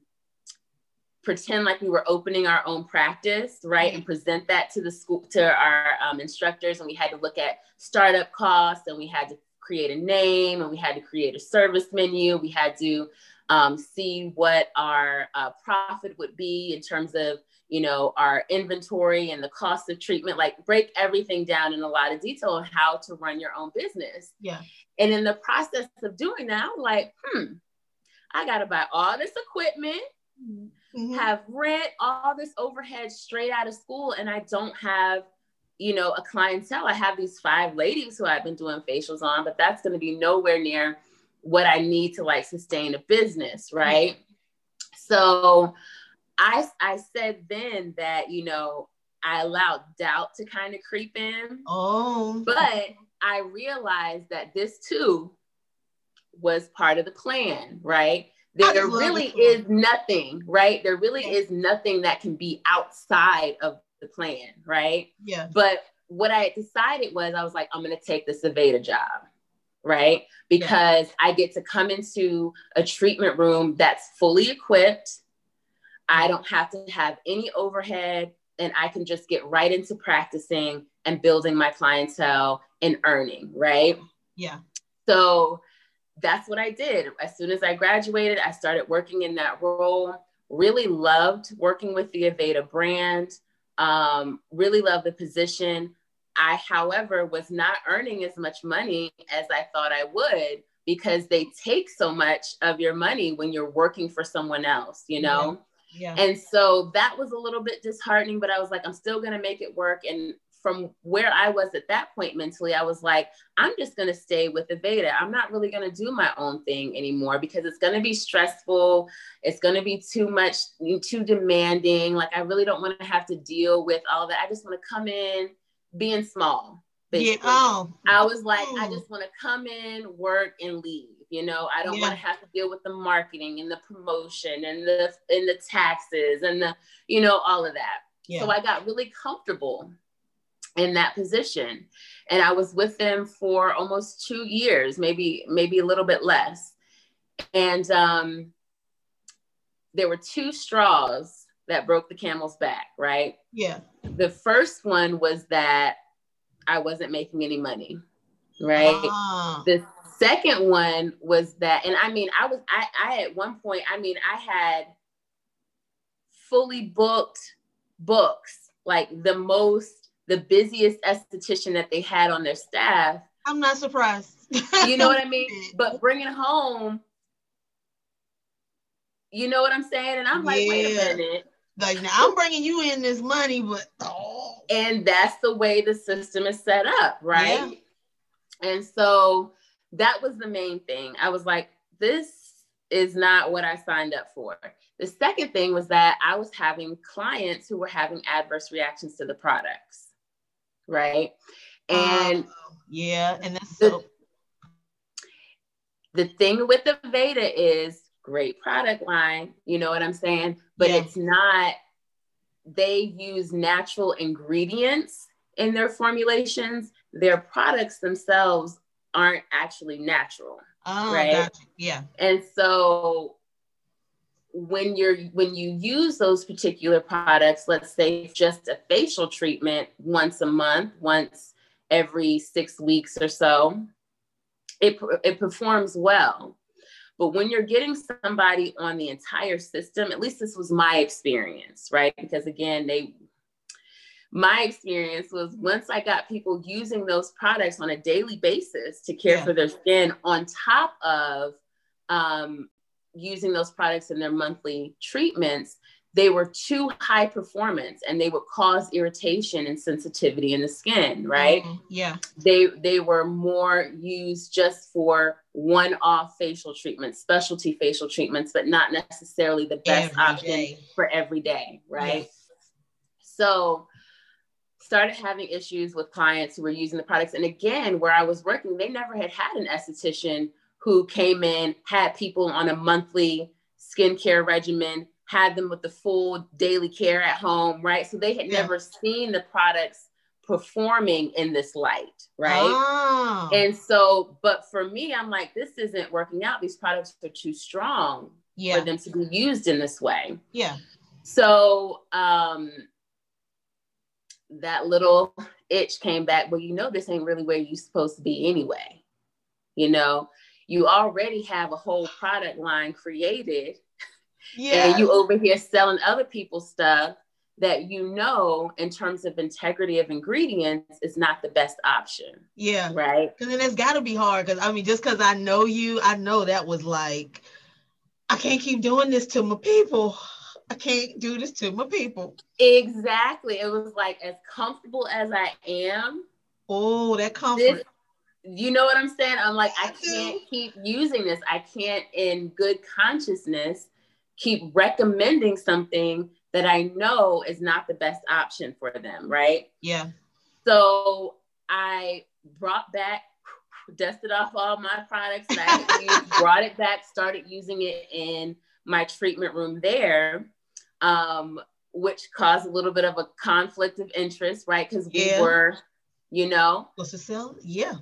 pretend like we were opening our own practice, right? And present that to the school, to our um, instructors. And we had to look at startup costs and we had to create a name and we had to create a service menu. We had to um, see what our uh, profit would be in terms of you know our inventory and the cost of treatment like break everything down in a lot of detail on how to run your own business. Yeah. And in the process of doing that i'm like hmm i gotta buy all this equipment mm-hmm. have rent all this overhead straight out of school and i don't have you know a clientele. I have these five ladies who i've been doing facials on but that's going to be nowhere near what i need to like sustain a business right? So I I said then that you know I allowed doubt to kind of creep in. Oh. But I realized that this too was part of the plan, right? There really is nothing, right? There really yeah. is nothing that can be outside of the plan, right? Yeah. But what I decided was I was like, I'm gonna take the Aveda job, right? Because yeah. I get to come into a treatment room that's fully equipped I don't have to have any overhead and I can just get right into practicing and building my clientele and earning, right? Yeah. So that's what I did. As soon as I graduated, I started working in that role. Really loved working with the Aveda brand. Um, really loved the position. I, however, was not earning as much money as I thought I would because they take so much of your money when you're working for someone else, you know? Yeah. And so that was a little bit disheartening, but I was like, I'm still going to make it work. And from where I was at that point mentally, I was like, I'm just going to stay with Aveda. I'm not really going to do my own thing anymore because it's going to be stressful. It's going to be too much, too demanding. Like, I really don't want to have to deal with all that. I just want to come in being small. Basically. Yeah. Oh. I was like, I mm. just want to come in, work, and leave. You know, I don't yeah. want to have to deal with the marketing and the promotion and the and the taxes and the, you know, all of that. Yeah. So I got really comfortable in that position. And I was with them for almost two years, maybe, maybe a little bit less. And um, there were two straws that broke the camel's back, right? Yeah. The first one was that I wasn't making any money, right? Ah. The second one was that, and I mean, I was, I, I at one point, I mean, I had fully booked books, like the most, the busiest esthetician that they had on their staff. I'm not surprised. you know what I mean? But bringing home, you know what I'm saying? And I'm like, yeah. wait a minute. Like now I'm bringing you in this money, but oh. And that's the way the system is set up, right? Yeah. And so that was the main thing. I was like, this is not what I signed up for. The second thing was that I was having clients who were having adverse reactions to the products, right? And uh, yeah, and that's so. The, the thing with the Aveda is great product line, you know what I'm saying? But yeah. it's not, they use natural ingredients in their formulations. Their products themselves aren't actually natural. Oh, right. Gotcha. Yeah. And so when you're when you use those particular products, let's say just a facial treatment once a month, once every six weeks or so, it it performs well. But when you're getting somebody on the entire system, at least this was my experience, right? Because again, they my experience was once I got people using those products on a daily basis to care yeah. for their skin, on top of um, using those products in their monthly treatments, they were too high performance and they would cause irritation and sensitivity in the skin right mm-hmm. yeah they they were more used just for one-off facial treatments specialty facial treatments but not necessarily the best every option day. for every day right yes. so started having issues with clients who were using the products and again where i was working they never had had an esthetician who came in had people on a monthly skincare regimen had them with the full daily care at home, right? So they had yeah. never seen the products performing in this light, right? Oh. And so, but for me, I'm like, this isn't working out. These products are too strong yeah. for them to be used in this way. Yeah. So um that little itch came back. Well, you know, this ain't really where you're supposed to be anyway. You know, you already have a whole product line created yeah. and you over here selling other people's stuff that you know in terms of integrity of ingredients is not the best option. Yeah. Right. Because then it's got to be hard. Because I mean, just because I know you, I know that was like, I can't keep doing this to my people. I can't do this to my people. Exactly. It was like as comfortable as I am. Oh, that comfort. This, you know what I'm saying? I'm like, I can't keep using this. I can't, in good consciousness, keep recommending something that I know is not the best option for them, right? Yeah. So I brought back, dusted off all my products that I used, brought it back, started using it in my treatment room there, um, which caused a little bit of a conflict of interest, right? Because we yeah. were, you know. What's the sell? Yeah.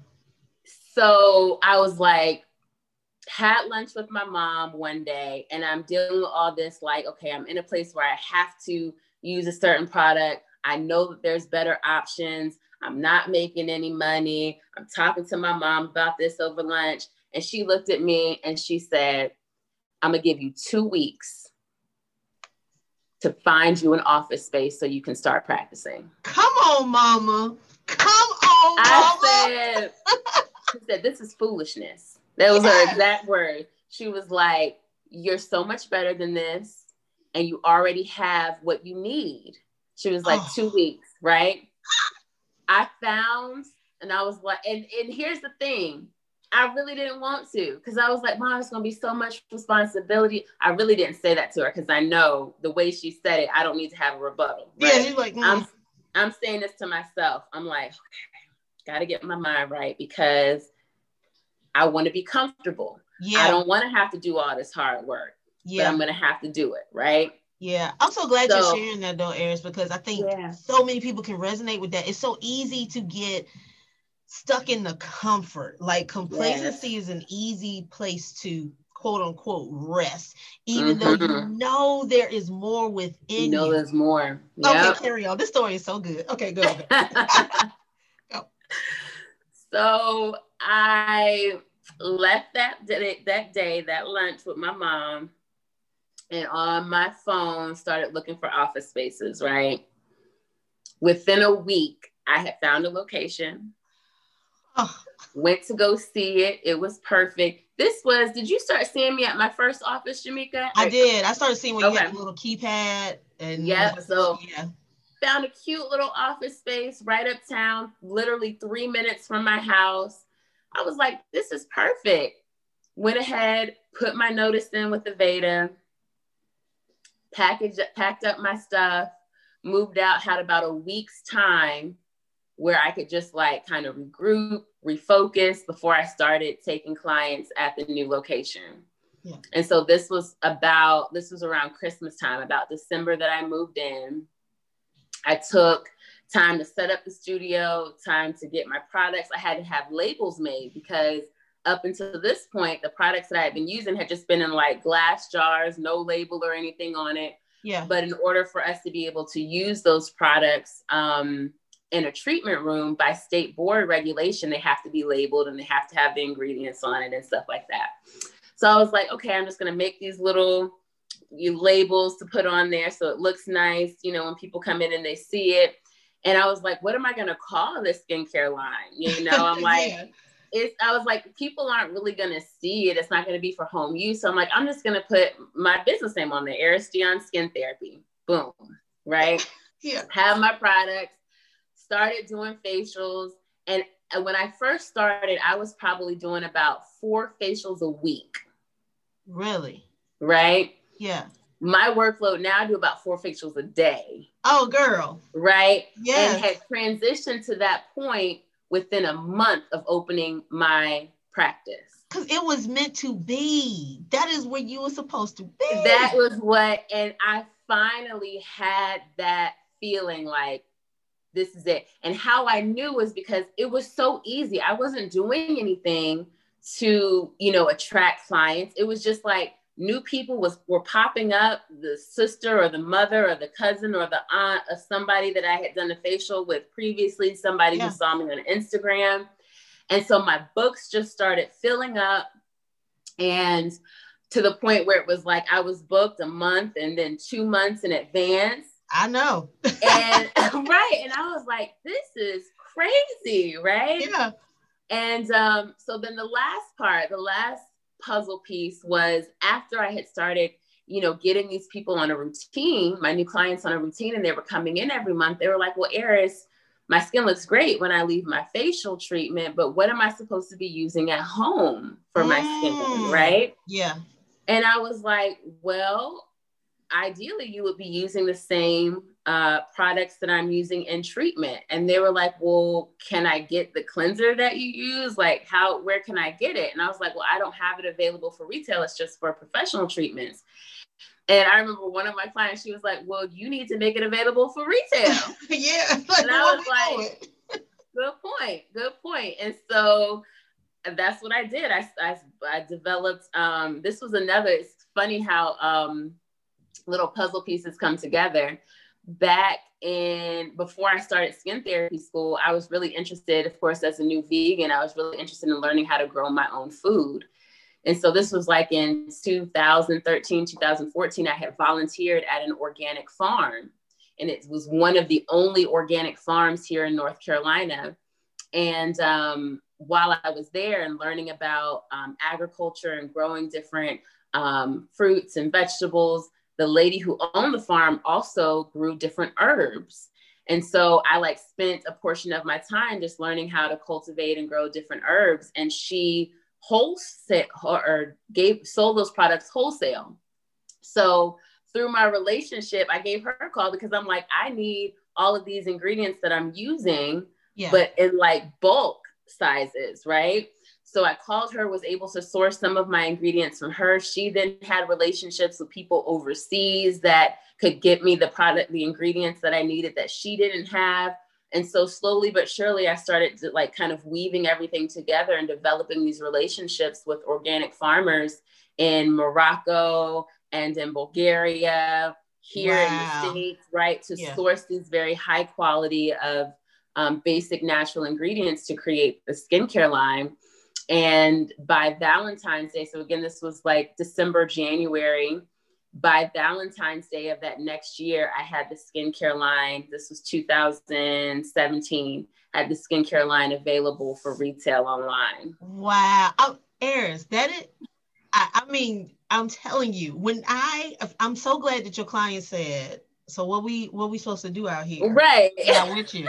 So I was like, had lunch with my mom one day and I'm dealing with all this like, okay, I'm in a place where I have to use a certain product. I know that there's better options. I'm not making any money. I'm talking to my mom about this over lunch. And she looked at me and she said, I'm going to give you two weeks to find you an office space so you can start practicing. Come on, mama. Come on, mama. I said, she said, this is foolishness. That was yes. her exact word. She was like, You're so much better than this, and you already have what you need. She was like, oh. Two weeks, right? I found, and I was like, and, and here's the thing. I really didn't want to because I was like, Mom, it's gonna be so much responsibility. I really didn't say that to her because I know the way she said it, I don't need to have a rebuttal. Right? Yeah, you're like, mm. I'm I'm saying this to myself. I'm like, okay, gotta get my mind right because I want to be comfortable. Yeah. I don't want to have to do all this hard work. Yeah. But I'm going to have to do it. Right. Yeah. I'm so glad so, you're sharing that though, Eris, because I think yeah. so many people can resonate with that. It's so easy to get stuck in the comfort. Like complacency yes. is an easy place to quote unquote rest, even mm-hmm. though you mm-hmm. know there is more within you. Know you. there's more. Yep. Okay, carry on. This story is so good. Okay, go. go. So I left that day, that day, that lunch with my mom, and on my phone started looking for office spaces. Right. Within a week, I had found a location. Oh. Went to go see it. It was perfect. This was. Did you start seeing me at my first office, Jamika? I did. I started seeing when okay. you had a little keypad and yeah. So yeah found a cute little office space right uptown, literally three minutes from my house. I was like, this is perfect. Went ahead, put my notice in with Aveda, packaged, packed up my stuff, moved out, had about a week's time where I could just like kind of regroup, refocus before I started taking clients at the new location. Yeah. And so this was about, this was around Christmas time, about December that I moved in. I took time to set up the studio, time to get my products. I had to have labels made because up until this point, the products that I had been using had just been in like glass jars, no label or anything on it. Yeah. But in order for us to be able to use those products um, in a treatment room by state board regulation, they have to be labeled and they have to have the ingredients on it and stuff like that. So I was like, okay, I'm just going to make these little you labels to put on there so it looks nice, you know, when people come in and they see it. And I was like, what am I going to call this skincare line? You know, I'm like, yeah. it's, I was like, people aren't really going to see it. It's not going to be for home use. So I'm like, I'm just going to put my business name on there, Eris Dion Skin Therapy. Boom. Right. yeah. Have my products, started doing facials. And when I first started, I was probably doing about four facials a week. Really? Right? Yeah. My workload now I do about four facials a day. Oh, girl. Right? Yeah. And had transitioned to that point within a month of opening my practice. Because it was meant to be. That is where you were supposed to be. That was what, and I finally had that feeling like this is it. And how I knew was because it was so easy. I wasn't doing anything to, you know, attract clients. It was just like new people was were popping up, the sister or the mother or the cousin or the aunt of somebody that I had done a facial with previously, somebody yeah. who saw me on Instagram. And so my books just started filling up and to the point where it was like I was booked a month and then two months in advance. I know. and right. And I was like, this is crazy, right? Yeah. And um, so then the last part, the last puzzle piece was after I had started, you know, getting these people on a routine, my new clients on a routine, and they were coming in every month. They were like, well, Eris, my skin looks great when I leave my facial treatment, but what am I supposed to be using at home for my mm. skin? Right. Yeah. And I was like, well, ideally you would be using the same uh, products that I'm using in treatment. And they were like, well, can I get the cleanser that you use? Like how, where can I get it? And I was like, well, I don't have it available for retail. It's just for professional treatments. And I remember one of my clients, she was like, well, you need to make it available for retail. yeah. Like, and I was like, good point. Good point. And so that's what I did. I, I, I developed, um, this was another, it's funny how, um, little puzzle pieces come together. Back in before I started skin therapy school, I was really interested, of course, as a new vegan, I was really interested in learning how to grow my own food. And so this was like in 2013, 2014, I had volunteered at an organic farm. And it was one of the only organic farms here in North Carolina. And um, while I was there and learning about um, agriculture and growing different um, fruits and vegetables, the lady who owned the farm also grew different herbs. And so I like spent a portion of my time just learning how to cultivate and grow different herbs. And she wholesale or gave sold those products wholesale. So through my relationship, I gave her a call because I'm like, I need all of these ingredients that I'm using, yeah. but in like bulk sizes, right? So I called her, was able to source some of my ingredients from her. She then had relationships with people overseas that could get me the product, the ingredients that I needed that she didn't have. And so slowly but surely, I started to like kind of weaving everything together and developing these relationships with organic farmers in Morocco and in Bulgaria, here wow. in the States, right? To yeah. source these very high quality of um, basic natural ingredients to create the skincare line. And by Valentine's Day, so again, this was like December, January. By Valentine's Day of that next year, I had the skincare line. This was 2017. Had the skincare line available for retail online. Wow, oh, Eris, that it. I, I mean, I'm telling you, when I, I'm so glad that your client said, "So what we, what we supposed to do out here?" Right. Yeah, with you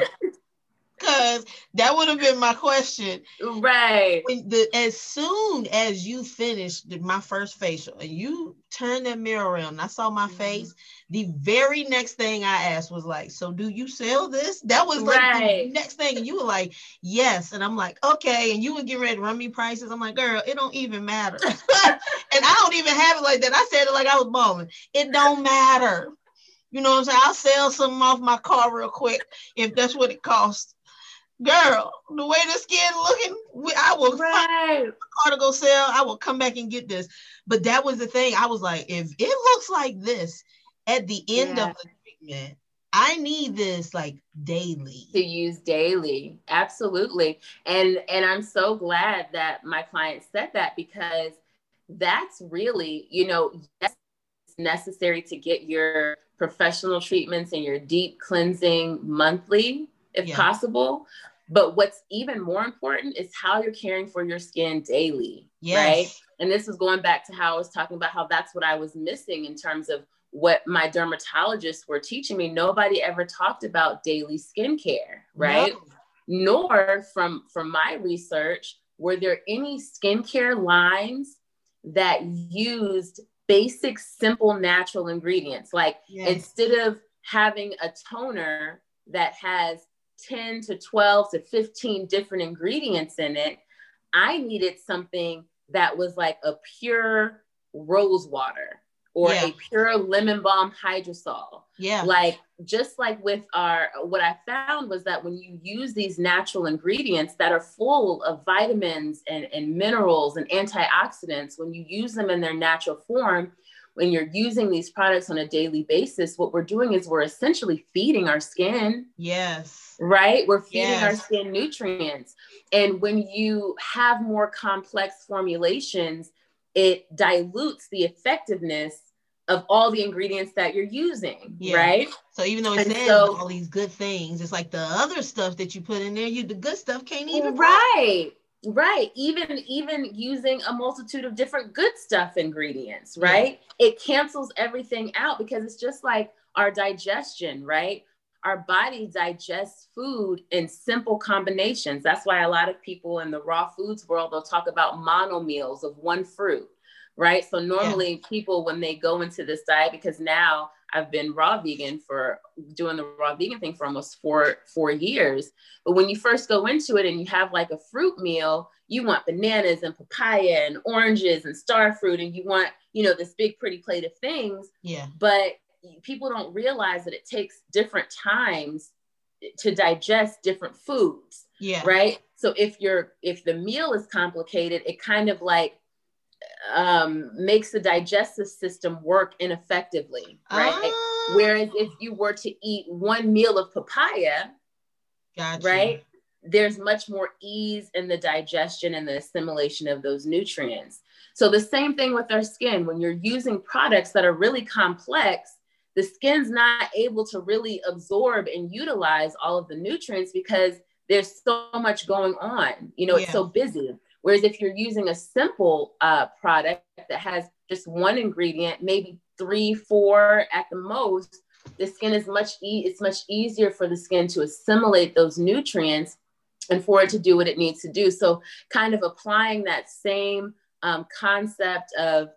because that would have been my question. Right. When the as soon as you finished my first facial and you turned that mirror around and I saw my mm-hmm. face, the very next thing I asked was like, So do you sell this? That was like right. the next thing. And you were like, Yes. And I'm like, okay. And you would get ready to run me prices. I'm like, girl, it don't even matter. and I don't even have it like that. I said it like I was balling. It don't matter. You know what I'm saying? I'll sell something off my car real quick if that's what it costs girl, the way the skin looking, I will right. find car to go sell. I will come back and get this. But that was the thing. I was like, if it looks like this at the end yeah. of the treatment, I need this like daily to use daily. Absolutely. And and I'm so glad that my client said that because that's really, you know, yes, necessary to get your professional treatments and your deep cleansing monthly, if yeah. possible. But what's even more important is how you're caring for your skin daily, yes. right? And this is going back to how I was talking about how that's what I was missing in terms of what my dermatologists were teaching me. Nobody ever talked about daily skincare, right? No. Nor from from my research were there any skincare lines that used basic, simple, natural ingredients. Like yes. instead of having a toner that has 10 to 12 to 15 different ingredients in it, I needed something that was like a pure rose water or yeah. a pure lemon balm hydrosol. Yeah. Like just like with our what I found was that when you use these natural ingredients that are full of vitamins and, and minerals and antioxidants, when you use them in their natural form, when you're using these products on a daily basis, what we're doing is we're essentially feeding our skin. Yes. Right? We're feeding yes. our skin nutrients. And when you have more complex formulations, it dilutes the effectiveness of all the ingredients that you're using, yeah. right? So even though it says so, all these good things, it's like the other stuff that you put in there, you the good stuff can't even right. Right. Even even using a multitude of different good stuff ingredients, right? Yeah. It cancels everything out because it's just like our digestion, right? Our body digests food in simple combinations. That's why a lot of people in the raw foods world they'll talk about mono meals of one fruit right? So normally yeah. people when they go into this diet, because now I've been raw vegan for doing the raw vegan thing for almost four four years. But when you first go into it and you have like a fruit meal, you want bananas and papaya and oranges and star fruit, and you want you know this big pretty plate of things. Yeah. But people don't realize that it takes different times to digest different foods. Yeah. Right. So if you're if the meal is complicated, it kind of like um, makes the digestive system work ineffectively, right? Oh. Whereas if you were to eat one meal of papaya, gotcha. right, there's much more ease in the digestion and the assimilation of those nutrients. So the same thing with our skin. When you're using products that are really complex, the skin's not able to really absorb and utilize all of the nutrients because there's so much going on. You know, yeah. it's so busy. Whereas if you're using a simple uh, product that has just one ingredient, maybe three, four at the most, the skin is much e- it's much easier for the skin to assimilate those nutrients and for it to do what it needs to do. So, kind of applying that same um, concept of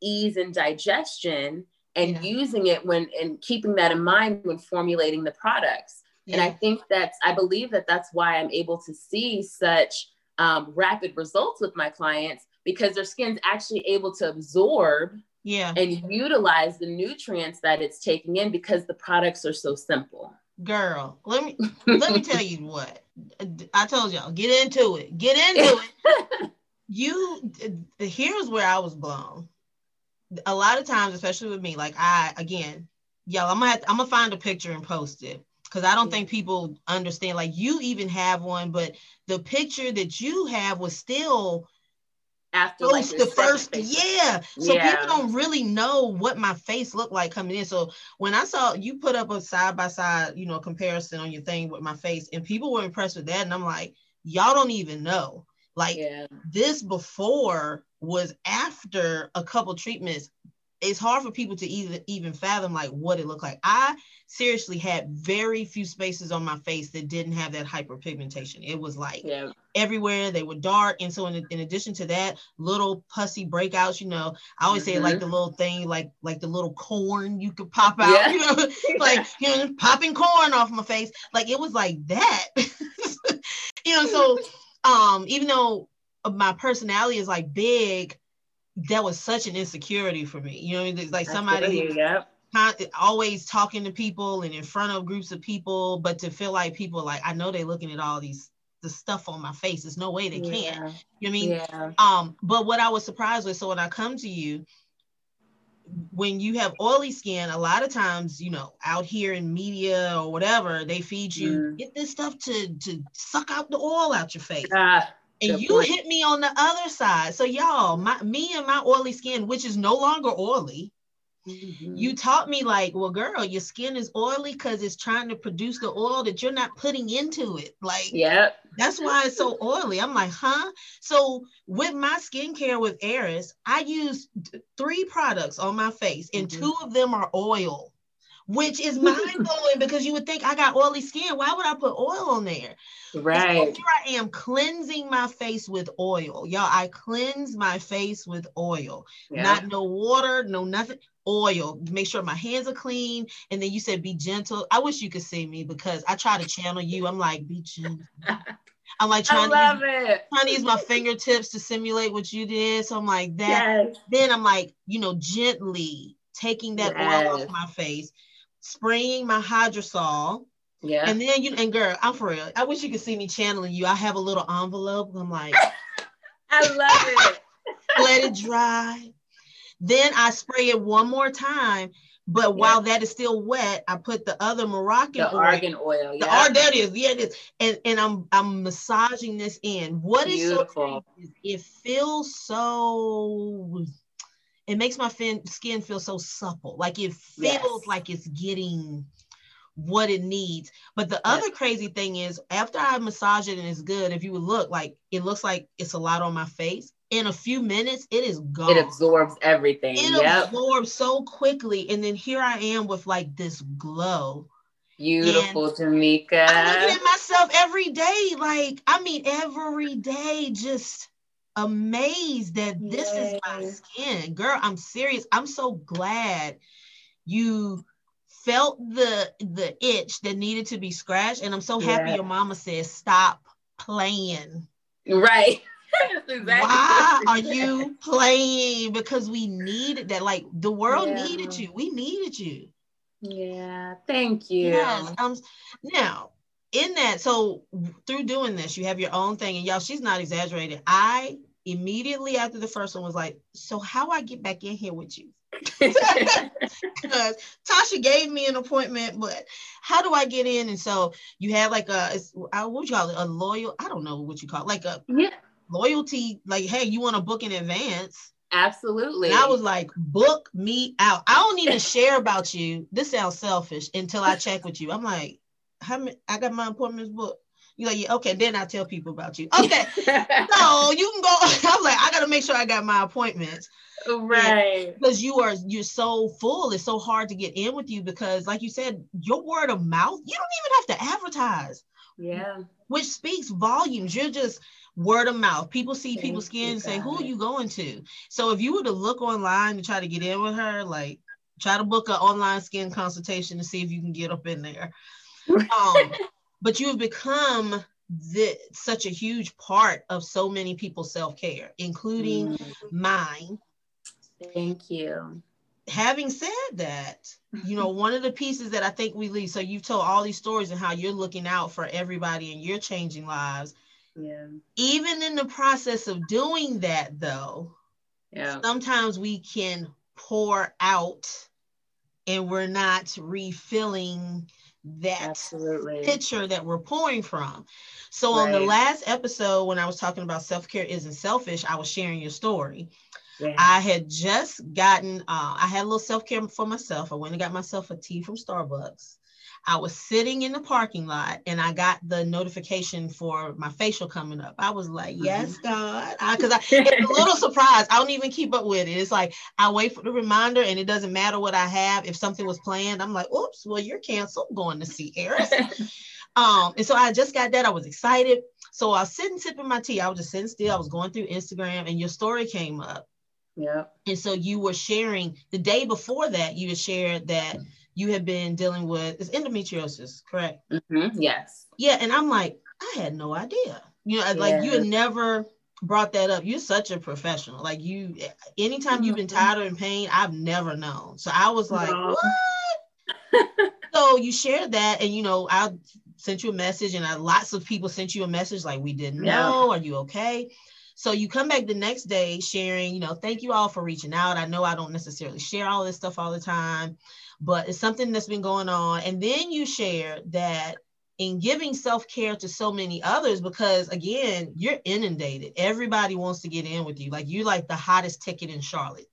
ease and digestion and yeah. using it when and keeping that in mind when formulating the products. Yeah. And I think that's I believe that that's why I'm able to see such um, rapid results with my clients because their skin's actually able to absorb yeah. and utilize the nutrients that it's taking in because the products are so simple. Girl, let me let me tell you what. I told y'all, get into it. Get into it. you here's where I was blown. A lot of times, especially with me, like I again, y'all, I'm gonna have, I'm gonna find a picture and post it. Because I don't think people understand. Like you even have one, but the picture that you have was still after like the first yeah. So yeah. people don't really know what my face looked like coming in. So when i saw you put up a side by side you know comparison on your thing with my face and people were impressed with that and i'm like y'all don't even know like yeah. this before was after a couple treatments it's hard for people to even even fathom like what it looked like. I seriously had very few spaces on my face that didn't have that hyperpigmentation. It was like yeah. everywhere. They were dark, and so in, in addition to that, little pussy breakouts. You know, I always mm-hmm. say like the little thing, like like the little corn you could pop out. Yeah. You know, like you know, popping corn off my face. Like it was like that. you know, so um, even though my personality is like big that was such an insecurity for me. You know, like somebody yep. always talking to people and in front of groups of people, but to feel like people like I know they're looking at all these the stuff on my face. There's no way they yeah. can. You know I mean? Yeah. Um, but what I was surprised with, so when I come to you, when you have oily skin, a lot of times, you know, out here in media or whatever, they feed you mm. get this stuff to to suck out the oil out your face. Uh, and you point. hit me on the other side. So y'all, my me and my oily skin, which is no longer oily, Mm-hmm. You taught me like, well, girl, your skin is oily because it's trying to produce the oil that you're not putting into it. Like, yeah, that's why it's so oily. I'm like, huh? So with my skincare with Eris, I use three products on my face, and mm-hmm. two of them are oil which is mind blowing because you would think I got oily skin. Why would I put oil on there? Right. So here I am cleansing my face with oil. Y'all, I cleanse my face with oil. Yeah. Not no water, no nothing. Oil. Make sure my hands are clean. And then you said be gentle. I wish you could see me because I try to channel you. I'm like, be gentle. I'm like trying to, use, trying to use my fingertips to simulate what you did. So I'm like that. Yes. Then I'm like, you know, gently taking that yes. oil off my face spraying my hydrosol. Yeah. And then you and girl, I'm for real. I wish you could see me channeling you. I have a little envelope. I'm like, I love it. let it dry. Then I spray it one more time. But yeah. while that is still wet, I put the other Moroccan the oil. argan oil. Yeah. The argan that is, yeah, it is. And and I'm I'm massaging this in. What Beautiful. is so it feels so it makes my fin- skin feel so supple. Like it feels yes. like it's getting what it needs. But the other crazy thing is after I massage it and it's good, if you would look like it looks like it's a lot on my face. In a few minutes, it is gone. It absorbs everything. It yep. absorbs so quickly. And then here I am with like this glow. Beautiful, Jamika. I'm looking at myself every day. Like, I mean, every day, just amazed that this is my skin. Girl, I'm serious. I'm so glad you felt the the itch that needed to be scratched. And I'm so happy your mama says stop playing. Right. exactly. Why are you playing? Because we needed that. Like the world yeah. needed you. We needed you. Yeah. Thank you. Yes. Um, now in that, so through doing this, you have your own thing, and y'all, she's not exaggerating. I immediately after the first one was like, so how I get back in here with you? Because Tasha gave me an appointment, but how do I get in? And so you have like a uh, what would you call it? A loyal, I don't know what you call it, like a yeah. loyalty, like, hey, you want to book in advance. Absolutely. And I was like, book me out. I don't even share about you. This sounds selfish until I check with you. I'm like, how many I got my appointments booked. You're like, yeah, okay, then I tell people about you. Okay. so you can go. I'm like, I gotta make sure I got my appointments. Right. Because you are you're so full. It's so hard to get in with you because, like you said, your word of mouth, you don't even have to advertise. Yeah. Which speaks volumes. You're just word of mouth. People see Thank people's skin and say, Who are you going to? So if you were to look online to try to get in with her, like try to book an online skin consultation to see if you can get up in there. Um, but you have become the, such a huge part of so many people's self-care including mm. mine. Thank you. Having said that you know one of the pieces that i think we leave so you've told all these stories and how you're looking out for everybody and you're changing lives. Yeah. Even in the process of doing that though yeah. sometimes we can pour out and we're not refilling that Absolutely. picture that we're pouring from. So right. on the last episode, when I was talking about self-care isn't selfish, I was sharing your story. Yeah. I had just gotten, uh, I had a little self-care for myself. I went and got myself a tea from Starbucks. I was sitting in the parking lot and I got the notification for my facial coming up. I was like, yes, mm-hmm. God. Because I, I, it's a little surprise. I don't even keep up with it. It's like I wait for the reminder and it doesn't matter what I have. If something was planned, I'm like, oops, well, you're canceled. I'm going to see Eris. um, and so I just got that. I was excited. So I was sitting sipping my tea. I was just sitting still. I was going through Instagram and your story came up. Yeah. And so you were sharing the day before that, you had shared that you have been dealing with is endometriosis, correct? Mm-hmm. Yes. Yeah, and I'm like, I had no idea. You know, yeah. like you had never brought that up. You're such a professional. Like you, anytime mm-hmm. you've been mm-hmm. tired or in pain, I've never known. So I was like, no. what? so you shared that, and you know, I sent you a message, and I, lots of people sent you a message like, we didn't yeah. know. Are you okay? So you come back the next day sharing, you know, thank you all for reaching out. I know I don't necessarily share all this stuff all the time but it's something that's been going on. And then you share that in giving self-care to so many others because again you're inundated everybody wants to get in with you like you're like the hottest ticket in charlotte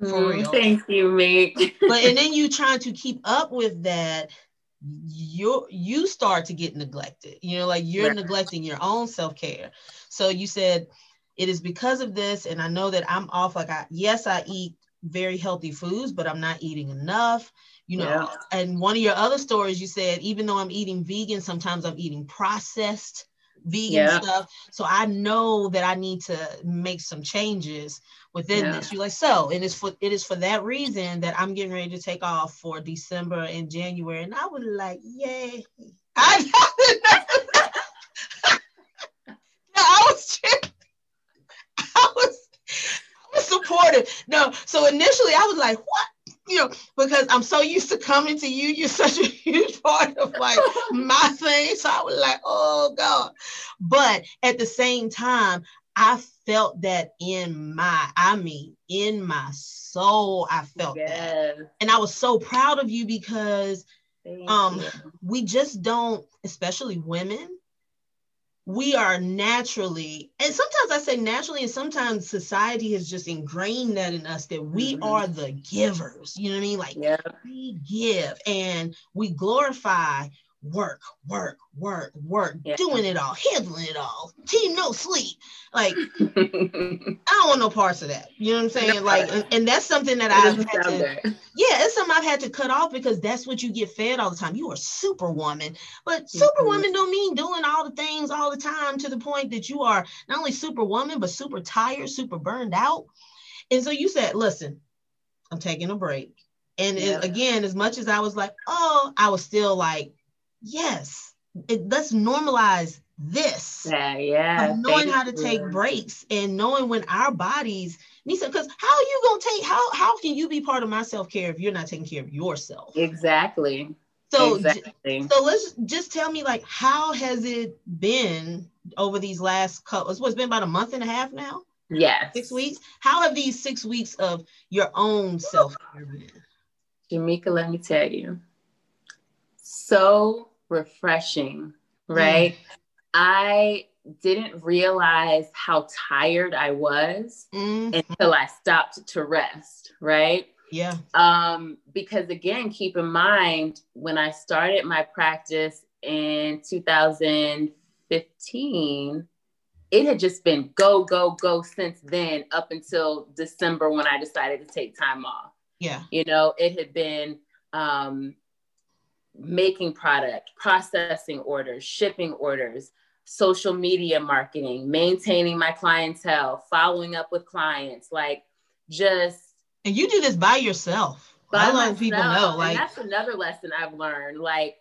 For mm, real. Thank you, mate but and then you trying to keep up with that, you you start to get neglected. You know, like you're right. neglecting your own self-care. So you said it is because of this, and I know that I'm off. Like I yes, I eat very healthy foods, but I'm not eating enough. You know, yeah. and one of your other stories, you said even though I'm eating vegan, sometimes I'm eating processed vegan yeah. stuff. So I know that I need to make some changes within yeah. this. You're like, so, and it's for it is for that reason that I'm getting ready to take off for December and January. And I was like, yay. I, I was I was I was supportive. No, so initially I was like, what? you know, because I'm so used to coming to you. You're such a huge part of like my thing. So I was like, oh God. But at the same time, I felt that in my, I mean, in my soul, I felt yes. that. And I was so proud of you because Thank um you. we just don't, especially women, we are naturally, and sometimes I say naturally, and sometimes society has just ingrained that in us that we mm-hmm. are the givers. You know what I mean? Like yeah. we give and we glorify work, work, work, work, yeah. doing it all, handling it all, team no sleep. Like I don't want no parts of that. You know what I'm saying? Like, and, and that's something that I've had to, yeah, it's something I've had to cut off because that's what you get fed all the time. You are superwoman, but mm-hmm. superwoman don't mean doing all the things all the time to the point that you are not only superwoman but super tired, super burned out. And so you said, listen, I'm taking a break. And yeah. it, again, as much as I was like, oh, I was still like, yes, it, let's normalize this. Yeah, yeah. knowing how to take breaks and knowing when our bodies need some. Because how are you gonna take? How how can you be part of my self care if you're not taking care of yourself? Exactly. So exactly. so let's just tell me like how has it been over these last couple? It's been about a month and a half now. Yeah. Six weeks. How have these six weeks of your own self care been? Jamika, let me tell you. So refreshing, right? Mm. I didn't realize how tired I was mm-hmm. until I stopped to rest, right? Yeah. Um, because again, keep in mind when I started my practice in 2015, it had just been go, go, go since then up until December when I decided to take time off. Yeah. You know, it had been um making product, processing orders, shipping orders, social media marketing, maintaining my clientele, following up with clients, like just. And you do this by yourself. By I let people know. Like that's another lesson I've learned. Like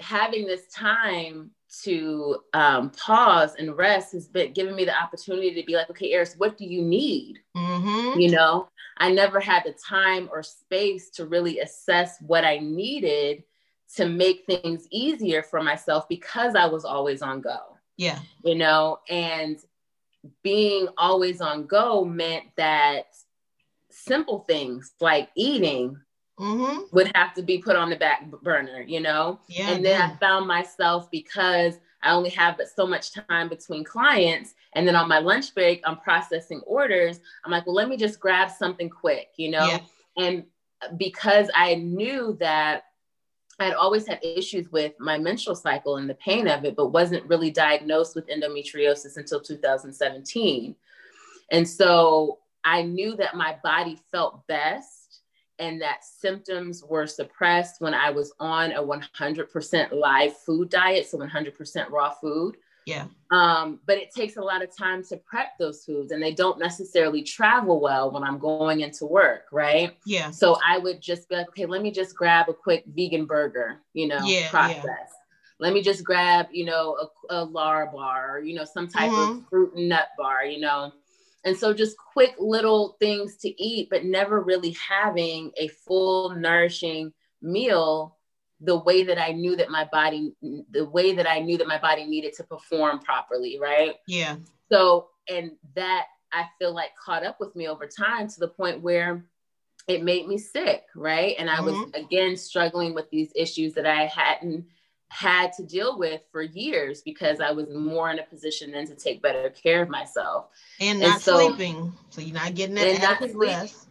having this time to um, pause and rest has been giving me the opportunity to be like, okay, Eris, what do you need? Mm-hmm. You know, I never had the time or space to really assess what I needed to make things easier for myself because I was always on go. Yeah. You know, and being always on go meant that simple things like eating mm-hmm. would have to be put on the back burner, you know? Yeah, and then yeah. I found myself because I only have so much time between clients. And then on my lunch break, I'm processing orders. I'm like, well, let me just grab something quick, you know? Yeah. And because I knew that I'd always had issues with my menstrual cycle and the pain of it, but wasn't really diagnosed with endometriosis until 2017. And so I knew that my body felt best and that symptoms were suppressed when I was on a 100% live food diet, so 100% raw food. Yeah. Um, but it takes a lot of time to prep those foods and they don't necessarily travel well when I'm going into work, right? Yeah. So I would just be like, okay, let me just grab a quick vegan burger, you know, yeah, process. Yeah. Let me just grab, you know, a, a Lärabar or, you know, some type mm-hmm. of fruit and nut bar, you know. And so just quick little things to eat, but never really having a full nourishing meal the way that I knew that my body, the way that I knew that my body needed to perform properly, right? Yeah. So, and that I feel like caught up with me over time to the point where it made me sick, right? And I mm-hmm. was again struggling with these issues that I hadn't had to deal with for years because I was more in a position then to take better care of myself and not and so, sleeping. So you're not getting that adequate rest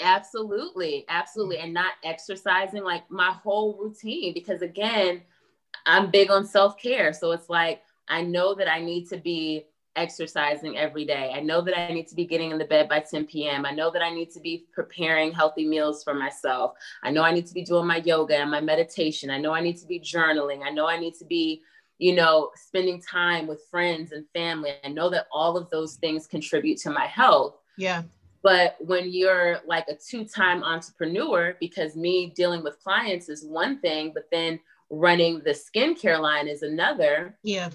Absolutely, absolutely. And not exercising like my whole routine because again, I'm big on self-care. So it's like I know that I need to be exercising every day. I know that I need to be getting in the bed by 10 p.m. I know that I need to be preparing healthy meals for myself. I know I need to be doing my yoga and my meditation. I know I need to be journaling. I know I need to be, you know, spending time with friends and family. I know that all of those things contribute to my health. Yeah. But when you're like a two time entrepreneur, because me dealing with clients is one thing, but then running the skincare line is another. Yeah.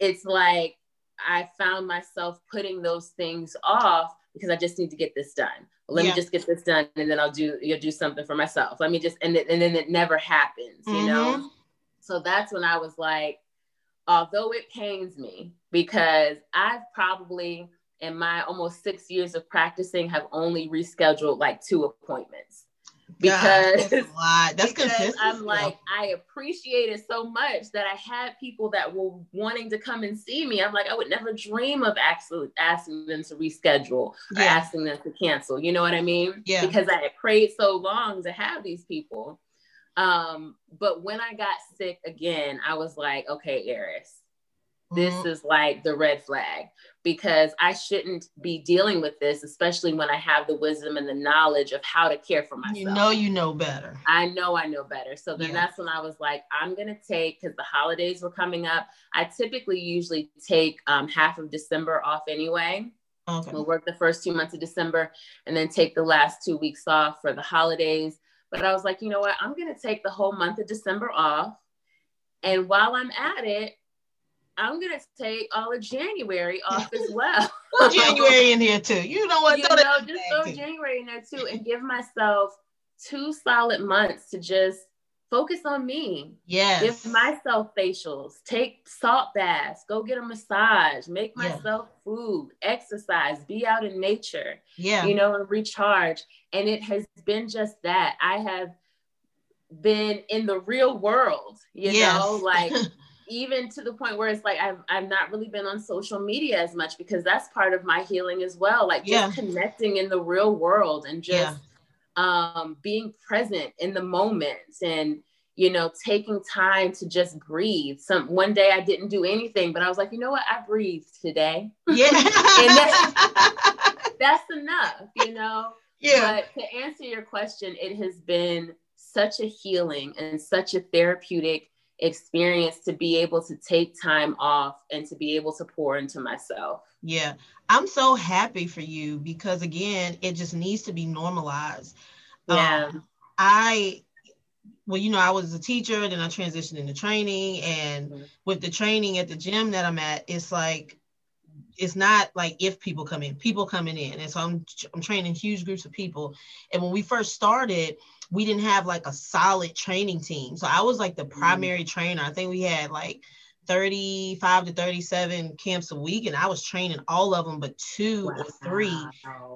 It's like I found myself putting those things off because I just need to get this done. Let yeah. me just get this done and then I'll do you'll do something for myself. Let me just and, and then it never happens, you mm-hmm. know? So that's when I was like, although it pains me because I've probably in my almost six years of practicing have only rescheduled like two appointments because God, that's, because I'm like I appreciate it so much that I had people that were wanting to come and see me. I'm like I would never dream of actually asking them to reschedule yeah. or asking them to cancel. You know what I mean? Yeah. Because I had prayed so long to have these people. Um, but when I got sick again, I was like, okay, Eris, this mm-hmm. is like the red flag because I shouldn't be dealing with this, especially when I have the wisdom and the knowledge of how to care for myself. You know, you know better. I know I know better. So then that's when I was like, I'm going to take, because the holidays were coming up. I typically usually take um, half of December off anyway. Okay. We'll work the first two months of December and then take the last two weeks off for the holidays. But I was like, you know what? I'm going to take the whole month of December off. And while I'm at it, I'm gonna take all of January off as well. throw January in here too. You know what? You know, just throw. January in there too, and give myself two solid months to just focus on me. Yes. Give myself facials, take salt baths, go get a massage, make myself yeah. food, exercise, be out in nature. Yeah. You know, and recharge. And it has been just that. I have been in the real world, you yes. know, like even to the point where it's like I've I've not really been on social media as much because that's part of my healing as well. Like yeah. just connecting in the real world and just yeah. um, being present in the moment and you know taking time to just breathe. Some one day I didn't do anything, but I was like, you know what, I breathed today. Yeah, and that's, that's enough, you know. Yeah. But to answer your question, it has been such a healing and such a therapeutic experience to be able to take time off and to be able to pour into myself. Yeah. I'm so happy for you because again, it just needs to be normalized. Yeah. Um, I well, you know, I was a teacher, then I transitioned into training. And mm-hmm. with the training at the gym that I'm at, it's like it's not like if people come in, people coming in. And so I'm I'm training huge groups of people. And when we first started, we didn't have like a solid training team. So I was like the mm. primary mm. trainer. I think we had like 35 to 37 camps a week and I was training all of them but two wow. or three.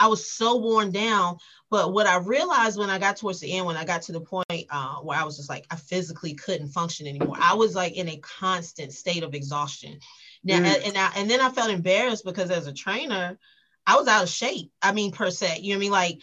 I was so worn down. But what I realized when I got towards the end, when I got to the point uh, where I was just like, I physically couldn't function anymore. I was like in a constant state of exhaustion. Now, mm. and, I, and then I felt embarrassed because as a trainer, I was out of shape. I mean, per se, you know what I mean? Like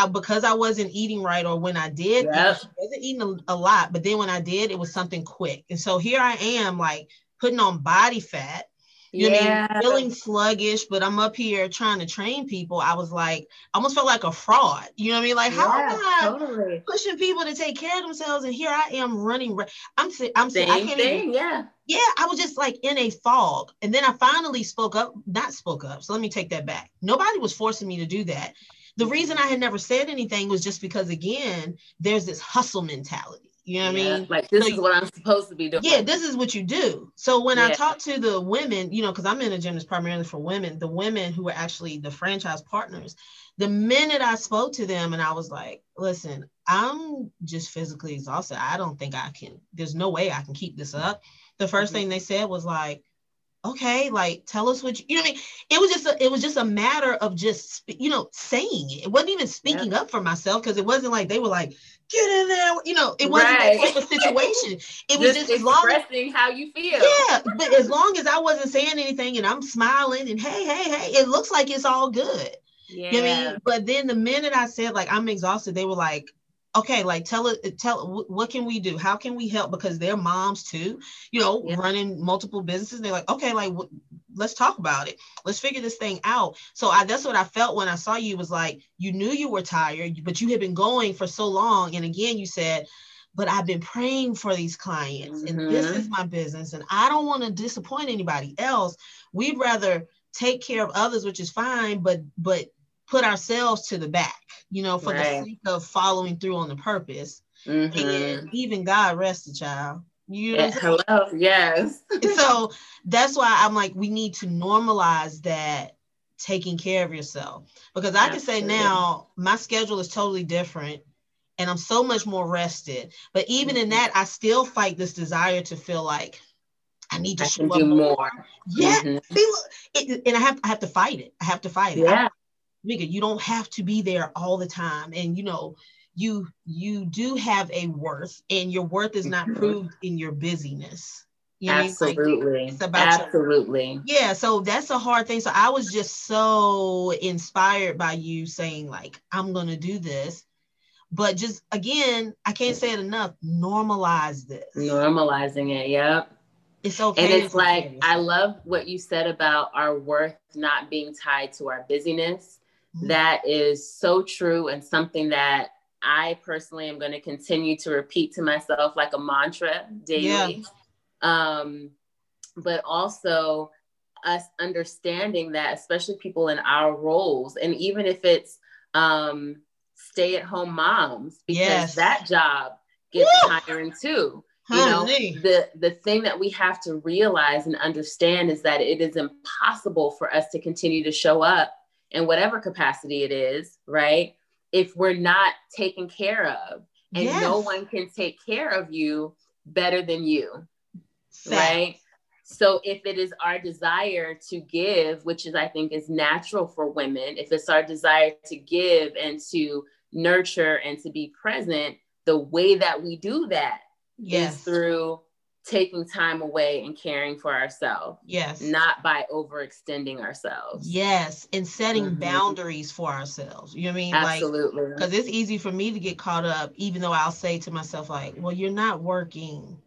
I, because I wasn't eating right, or when I did, I wasn't eating a, a, lot. But then when I did, it was something quick. And so here I am, like putting on body fat. You yeah. know I mean? Feeling sluggish, but I'm up here trying to train people. I was like, I almost felt like a fraud. You know what I mean? Like, how am I totally. pushing people to take care of themselves? And here I am running. I'm I'm Same I can't thing, even, yeah. Yeah, I was just like in a fog. And then I finally spoke up, not spoke up. So let me take that back. Nobody was forcing me to do that the reason I had never said anything was just because again, there's this hustle mentality. You know what yeah, I mean? Like this so, is what I'm supposed to be doing. Yeah, this is what you do. So when yeah. I talk to the women, you know, because I'm in a gym that's primarily for women, the women who are actually the franchise partners, the minute I spoke to them and I was like, listen, I'm just physically exhausted. I don't think I can, there's no way I can keep this up. The 1st mm-hmm. thing they said was like, okay like tell us what you, you know what i mean it was just a, it was just a matter of just you know saying it it wasn't even speaking yeah. up for myself because it wasn't like they were like get in there you know it wasn't right. that type of situation it was just, just expressing how you feel yeah but as long as i wasn't saying anything and i'm smiling and hey hey hey it looks like it's all good Yeah. You know I mean? But then the minute I said like I'm exhausted, they were like, okay, like tell it, tell what can we do? How can we help? Because they're moms too, you know, yeah. running multiple businesses. They're like, okay, like w- let's talk about it. Let's figure this thing out. So I, that's what I felt when I saw you was like, you knew you were tired, but you had been going for so long. And again, you said, but I've been praying for these clients mm-hmm. and this mm-hmm. is my business and I don't want to disappoint anybody else. We'd rather take care of others, which is fine, but, but put ourselves to the back, you know, for right. the sake of following through on the purpose. Mm-hmm. And even God rested, child. You know hello, yes. so that's why I'm like, we need to normalize that taking care of yourself. Because I Absolutely. can say now my schedule is totally different and I'm so much more rested. But even mm-hmm. in that, I still fight this desire to feel like I need to I show up more. more. Yeah. Mm-hmm. See, it, and I have I have to fight it. I have to fight it. Yeah. Nigga, you don't have to be there all the time. And you know, you you do have a worth, and your worth is not mm-hmm. proved in your busyness. You Absolutely. Like, it's about Absolutely. Your, yeah. So that's a hard thing. So I was just so inspired by you saying, like, I'm gonna do this. But just again, I can't say it enough. Normalize this. Normalizing it. Yep. It's okay. And it's like, I love what you said about our worth not being tied to our busyness. That is so true and something that I personally am going to continue to repeat to myself like a mantra daily. Yeah. Um, but also us understanding that, especially people in our roles, and even if it's um, stay at home moms, because yes. that job gets Woo! tiring too. You know, the the thing that we have to realize and understand is that it is impossible for us to continue to show up in whatever capacity it is, right? If we're not taken care of, and yes. no one can take care of you better than you, right? So if it is our desire to give, which is I think is natural for women, if it's our desire to give and to nurture and to be present, the way that we do that yes. is through taking time away and caring for ourselves. Yes. Not by overextending ourselves. Yes. And setting mm-hmm. boundaries for ourselves. You know what I mean? Absolutely. Like, because it's easy for me to get caught up, even though I'll say to myself, like, well, you're not working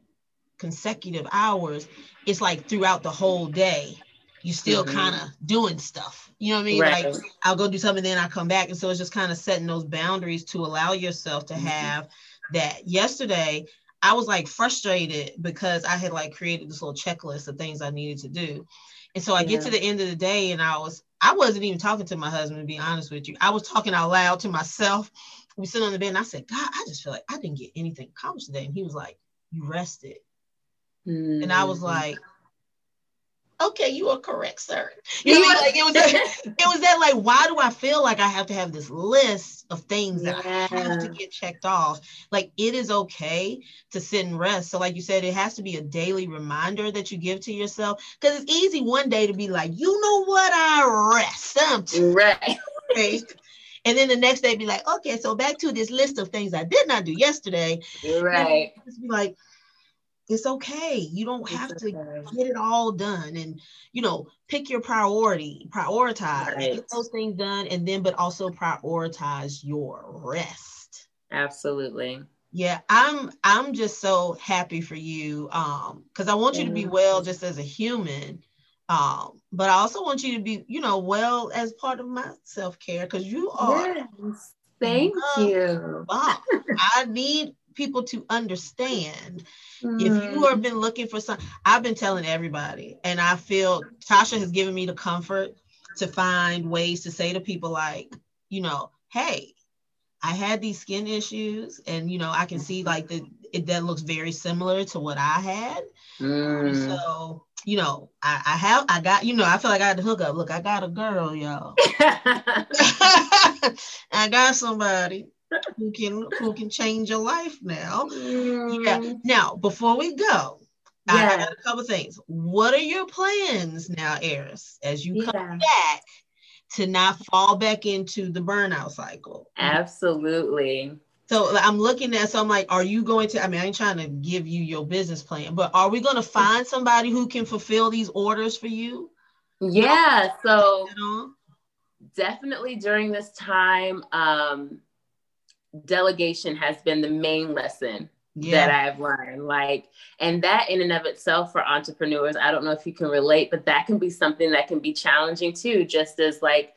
consecutive hours. It's like throughout the whole day, you're still mm-hmm. kind of doing stuff. You know what I mean? Right. Like I'll go do something, then I come back. And so it's just kind of setting those boundaries to allow yourself to mm-hmm. have that. Yesterday, I was like frustrated because I had like created this little checklist of things I needed to do. And so I yeah. get to the end of the day and I was I wasn't even talking to my husband to be honest with you. I was talking out loud to myself. We sit on the bed and I said, God, I just feel like I didn't get anything accomplished today. And he was like, You rested. Mm-hmm. And I was mm-hmm. like, okay, you are correct, sir. You know, like it was that, it was that like, why do I feel like I have to have this list of things that yeah. I have to get checked off? Like it is okay to sit and rest. So, like you said, it has to be a daily reminder that you give to yourself. Because it's easy one day to be like, you know what, I rest. I'm right. And then the next day be like, okay, so back to this list of things I did not do yesterday. Right. Just be like, it's okay. You don't have to get it all done and you know, pick your priority, prioritize, right. get those things done, and then but also prioritize your rest. Absolutely. Yeah, I'm I'm just so happy for you. Um, because I want you to be well just as a human. Um, but I also want you to be, you know, well as part of my self-care because you are yes. Thank you. I need people to understand. Mm. If you have been looking for some, I've been telling everybody, and I feel Tasha has given me the comfort to find ways to say to people like, you know, hey, I had these skin issues, and you know, I can see like the it, that looks very similar to what I had. Mm. So, you know, I, I, have I got, you know, I feel like I had to hook up. Look, I got a girl, y'all. I got somebody who can who can change your life now. Mm. Yeah. Now, before we go, yeah. I got a couple things. What are your plans now, Eris, as you come back to not fall back into the burnout cycle? Absolutely. So I'm looking at, so I'm like, are you going to? I mean, I ain't trying to give you your business plan, but are we going to find somebody who can fulfill these orders for you? Yeah. So definitely during this time, um, delegation has been the main lesson yeah. that I've learned. Like, and that in and of itself for entrepreneurs, I don't know if you can relate, but that can be something that can be challenging too, just as like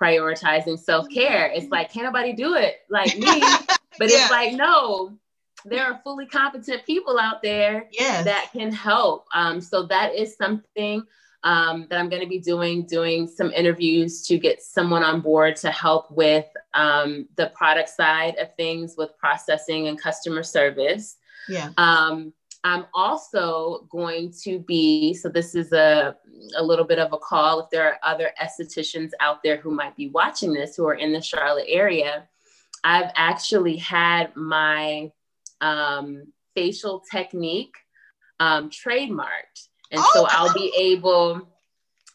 prioritizing self care. It's like, can't nobody do it like me? But yeah. it's like, no, there are fully competent people out there yes. that can help. Um, so that is something um, that I'm going to be doing, doing some interviews to get someone on board to help with um, the product side of things with processing and customer service. Yeah. Um, I'm also going to be, so this is a, a little bit of a call if there are other estheticians out there who might be watching this who are in the Charlotte area. I've actually had my um, facial technique um, trademarked. And oh. so I'll be able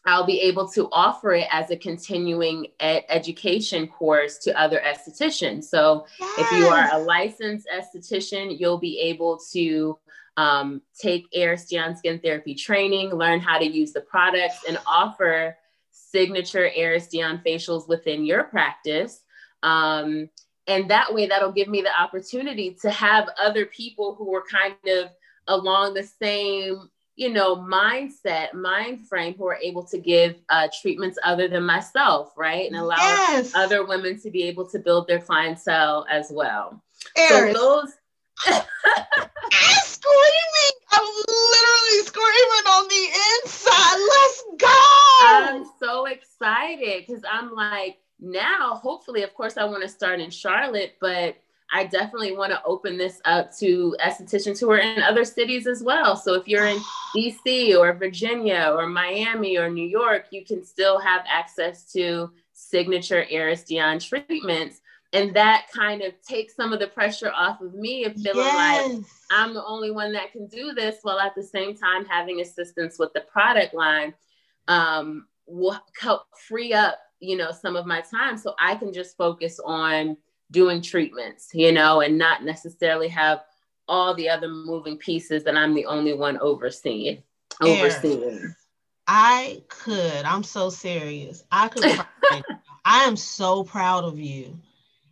I'll be able to offer it as a continuing ed- education course to other estheticians. So yes. if you are a licensed esthetician, you'll be able to um, take Eristion skin therapy training, learn how to use the products, and offer signature Eristion facials within your practice. Um, and that way, that'll give me the opportunity to have other people who are kind of along the same you know mindset mind frame who are able to give uh, treatments other than myself right? And allow yes. other women to be able to build their clientele as well. Eris. so those i'm screaming. I'm literally screaming on the inside. Let's go! I'm so excited because i'm like now hopefully of course i want to start in charlotte but I definitely want to open this up to estheticians who are in other cities as well. So if you're in DC or Virginia or Miami or New York, you can still have access to signature Eris Dion treatments. And that kind of takes some of the pressure off of me of feeling yes. like I'm the only one that can do this while at the same time having assistance with the product line um, will help free up, you know, some of my time so I can just focus on doing treatments, you know, and not necessarily have all the other moving pieces that I'm the only one overseeing. Overseeing. I could. I'm so serious. I could. I am so proud of you.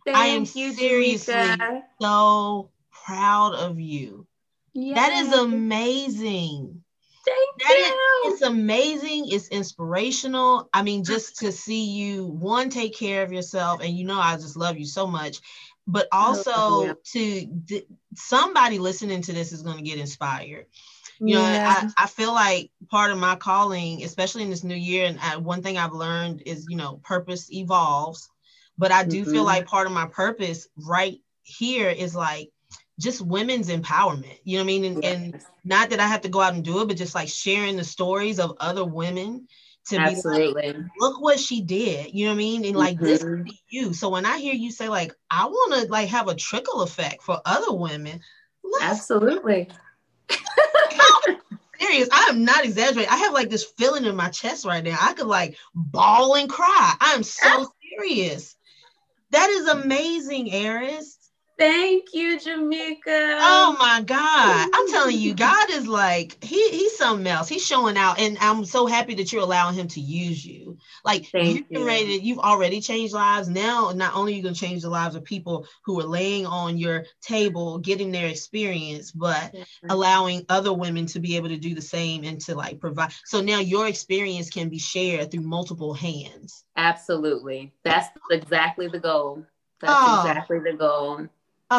Thank I am you, seriously so proud of you. Yes. That is amazing. Thank that you. Is, it's amazing. It's inspirational. I mean, just to see you one take care of yourself, and you know, I just love you so much. But also to somebody listening to this is going to get inspired. You know, I, I feel like part of my calling, especially in this new year, and I, one thing I've learned is, you know, purpose evolves. But I do mm-hmm. feel like part of my purpose right here is like just women's empowerment. You know what I mean? And, yes. and, not that I have to go out and do it, but just like sharing the stories of other women to Absolutely. be like, look what she did. You know what I mean? And like mm-hmm. this is you. So when I hear you say like, I want to like have a trickle effect for other women. Absolutely. serious. I am not exaggerating. I have like this feeling in my chest right now. I could like bawl and cry. I'm so serious. That is amazing, Eris. Thank you, Jamika. Oh my God. I'm telling you, God is like, he he's something else. He's showing out. And I'm so happy that you're allowing him to use you. Like Thank you. Ready, you've already changed lives. Now, not only are you gonna change the lives of people who are laying on your table, getting their experience, but mm-hmm. allowing other women to be able to do the same and to like provide. So now your experience can be shared through multiple hands. Absolutely. That's exactly the goal. That's oh. exactly the goal.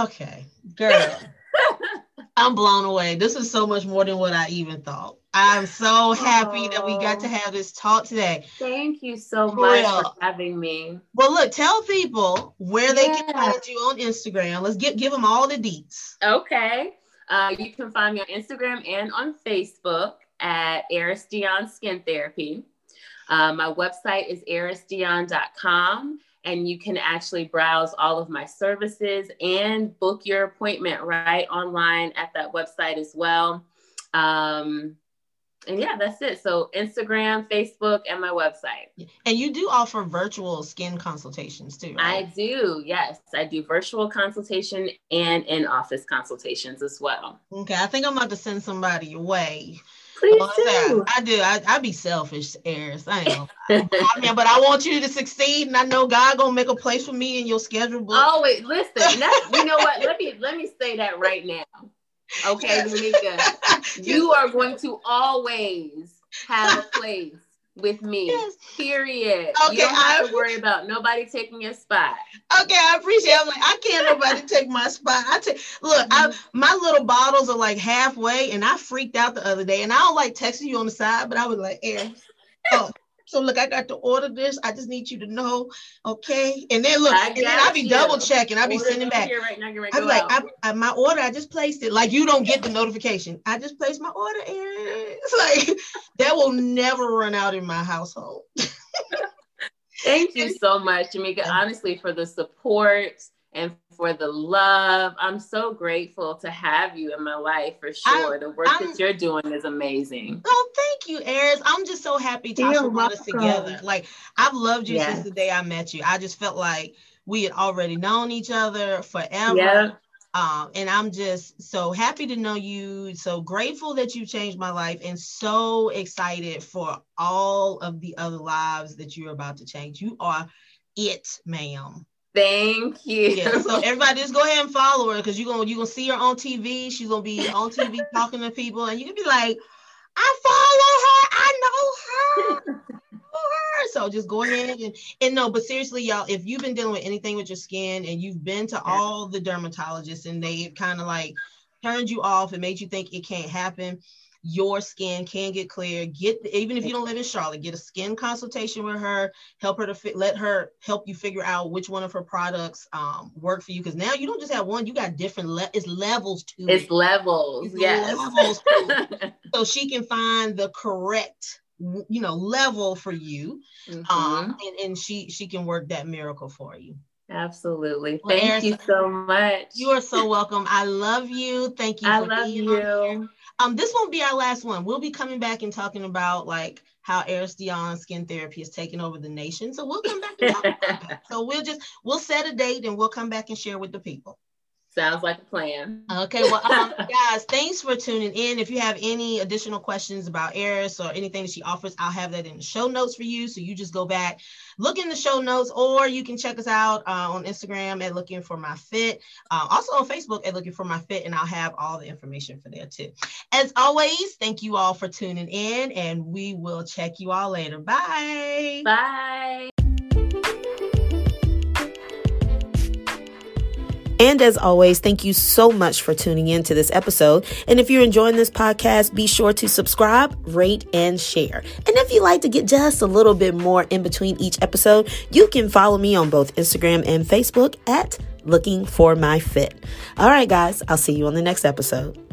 Okay, girl. I'm blown away. This is so much more than what I even thought. I'm so happy oh, that we got to have this talk today. Thank you so much for having me. Well, look, tell people where yeah. they can find you on Instagram. Let's get give them all the deets. Okay. Uh, you can find me on Instagram and on Facebook at Eristion Skin Therapy. Uh, my website is eristion.com and you can actually browse all of my services and book your appointment right online at that website as well. Um, and yeah, that's it. So Instagram, Facebook, and my website. And you do offer virtual skin consultations too, right? I do. Yes, I do virtual consultation and in-office consultations as well. Okay, I think I'm about to send somebody away Please do. I, I, do. I, I be selfish, Eris. I am. I mean, but I want you to succeed, and I know God gonna make a place for me in your schedule. Book. Oh wait, listen. you know what? Let me let me say that right now. Okay, Jamika, you are going to always have a place with me. Yes. Period. Okay, you don't have I, to worry about nobody taking your spot. Okay, I appreciate. It. I'm like, I can't nobody take my spot. I take look, mm-hmm. I, my little bottles are like halfway, and I freaked out the other day, and I don't like texting you on the side, but I was like, Air, oh. So look, I got to order this. I just need you to know, okay? And then look, I and then I'll be you. double checking. I'll be order sending back. Right now, right I'm like, I, I, my order, I just placed it. Like you don't get the notification. I just placed my order. It's like that will never run out in my household. Thank you so much, Jamika. Honestly, for the support and for the love. I'm so grateful to have you in my life for sure. I'm, the work I'm, that you're doing is amazing. Oh, thank you, Eris. I'm just so happy Tasha brought us together. Like I've loved you yes. since the day I met you. I just felt like we had already known each other forever. Yeah. Um, and I'm just so happy to know you. So grateful that you changed my life, and so excited for all of the other lives that you're about to change. You are it, ma'am. Thank you. Yeah, so everybody just go ahead and follow her because you're gonna you're gonna see her on TV. She's gonna be on TV talking to people, and you can be like, I follow her, I know her. her. So just go ahead and and no, but seriously, y'all, if you've been dealing with anything with your skin and you've been to all the dermatologists and they've kind of like turned you off and made you think it can't happen, your skin can get clear. Get even if you don't live in Charlotte, get a skin consultation with her. Help her to fi- let her help you figure out which one of her products um, work for you. Because now you don't just have one; you got different. Le- it's levels to it's it. levels. It's yes. levels. so she can find the correct you know level for you mm-hmm. um and, and she she can work that miracle for you Absolutely. Well, Thank you so much. You are so welcome. I love you. Thank you. I love you. Um, this won't be our last one. We'll be coming back and talking about like how Eris Dion skin therapy is taking over the nation. So we'll come back and talk about that. So we'll just we'll set a date and we'll come back and share with the people. Sounds like a plan. Okay, well, um, guys, thanks for tuning in. If you have any additional questions about Eris or anything that she offers, I'll have that in the show notes for you. So you just go back, look in the show notes, or you can check us out uh, on Instagram at Looking for My Fit, uh, also on Facebook at Looking for My Fit, and I'll have all the information for there too. As always, thank you all for tuning in, and we will check you all later. Bye. Bye. And as always, thank you so much for tuning in to this episode. And if you're enjoying this podcast, be sure to subscribe, rate, and share. And if you'd like to get just a little bit more in between each episode, you can follow me on both Instagram and Facebook at Looking for My Fit. All right, guys, I'll see you on the next episode.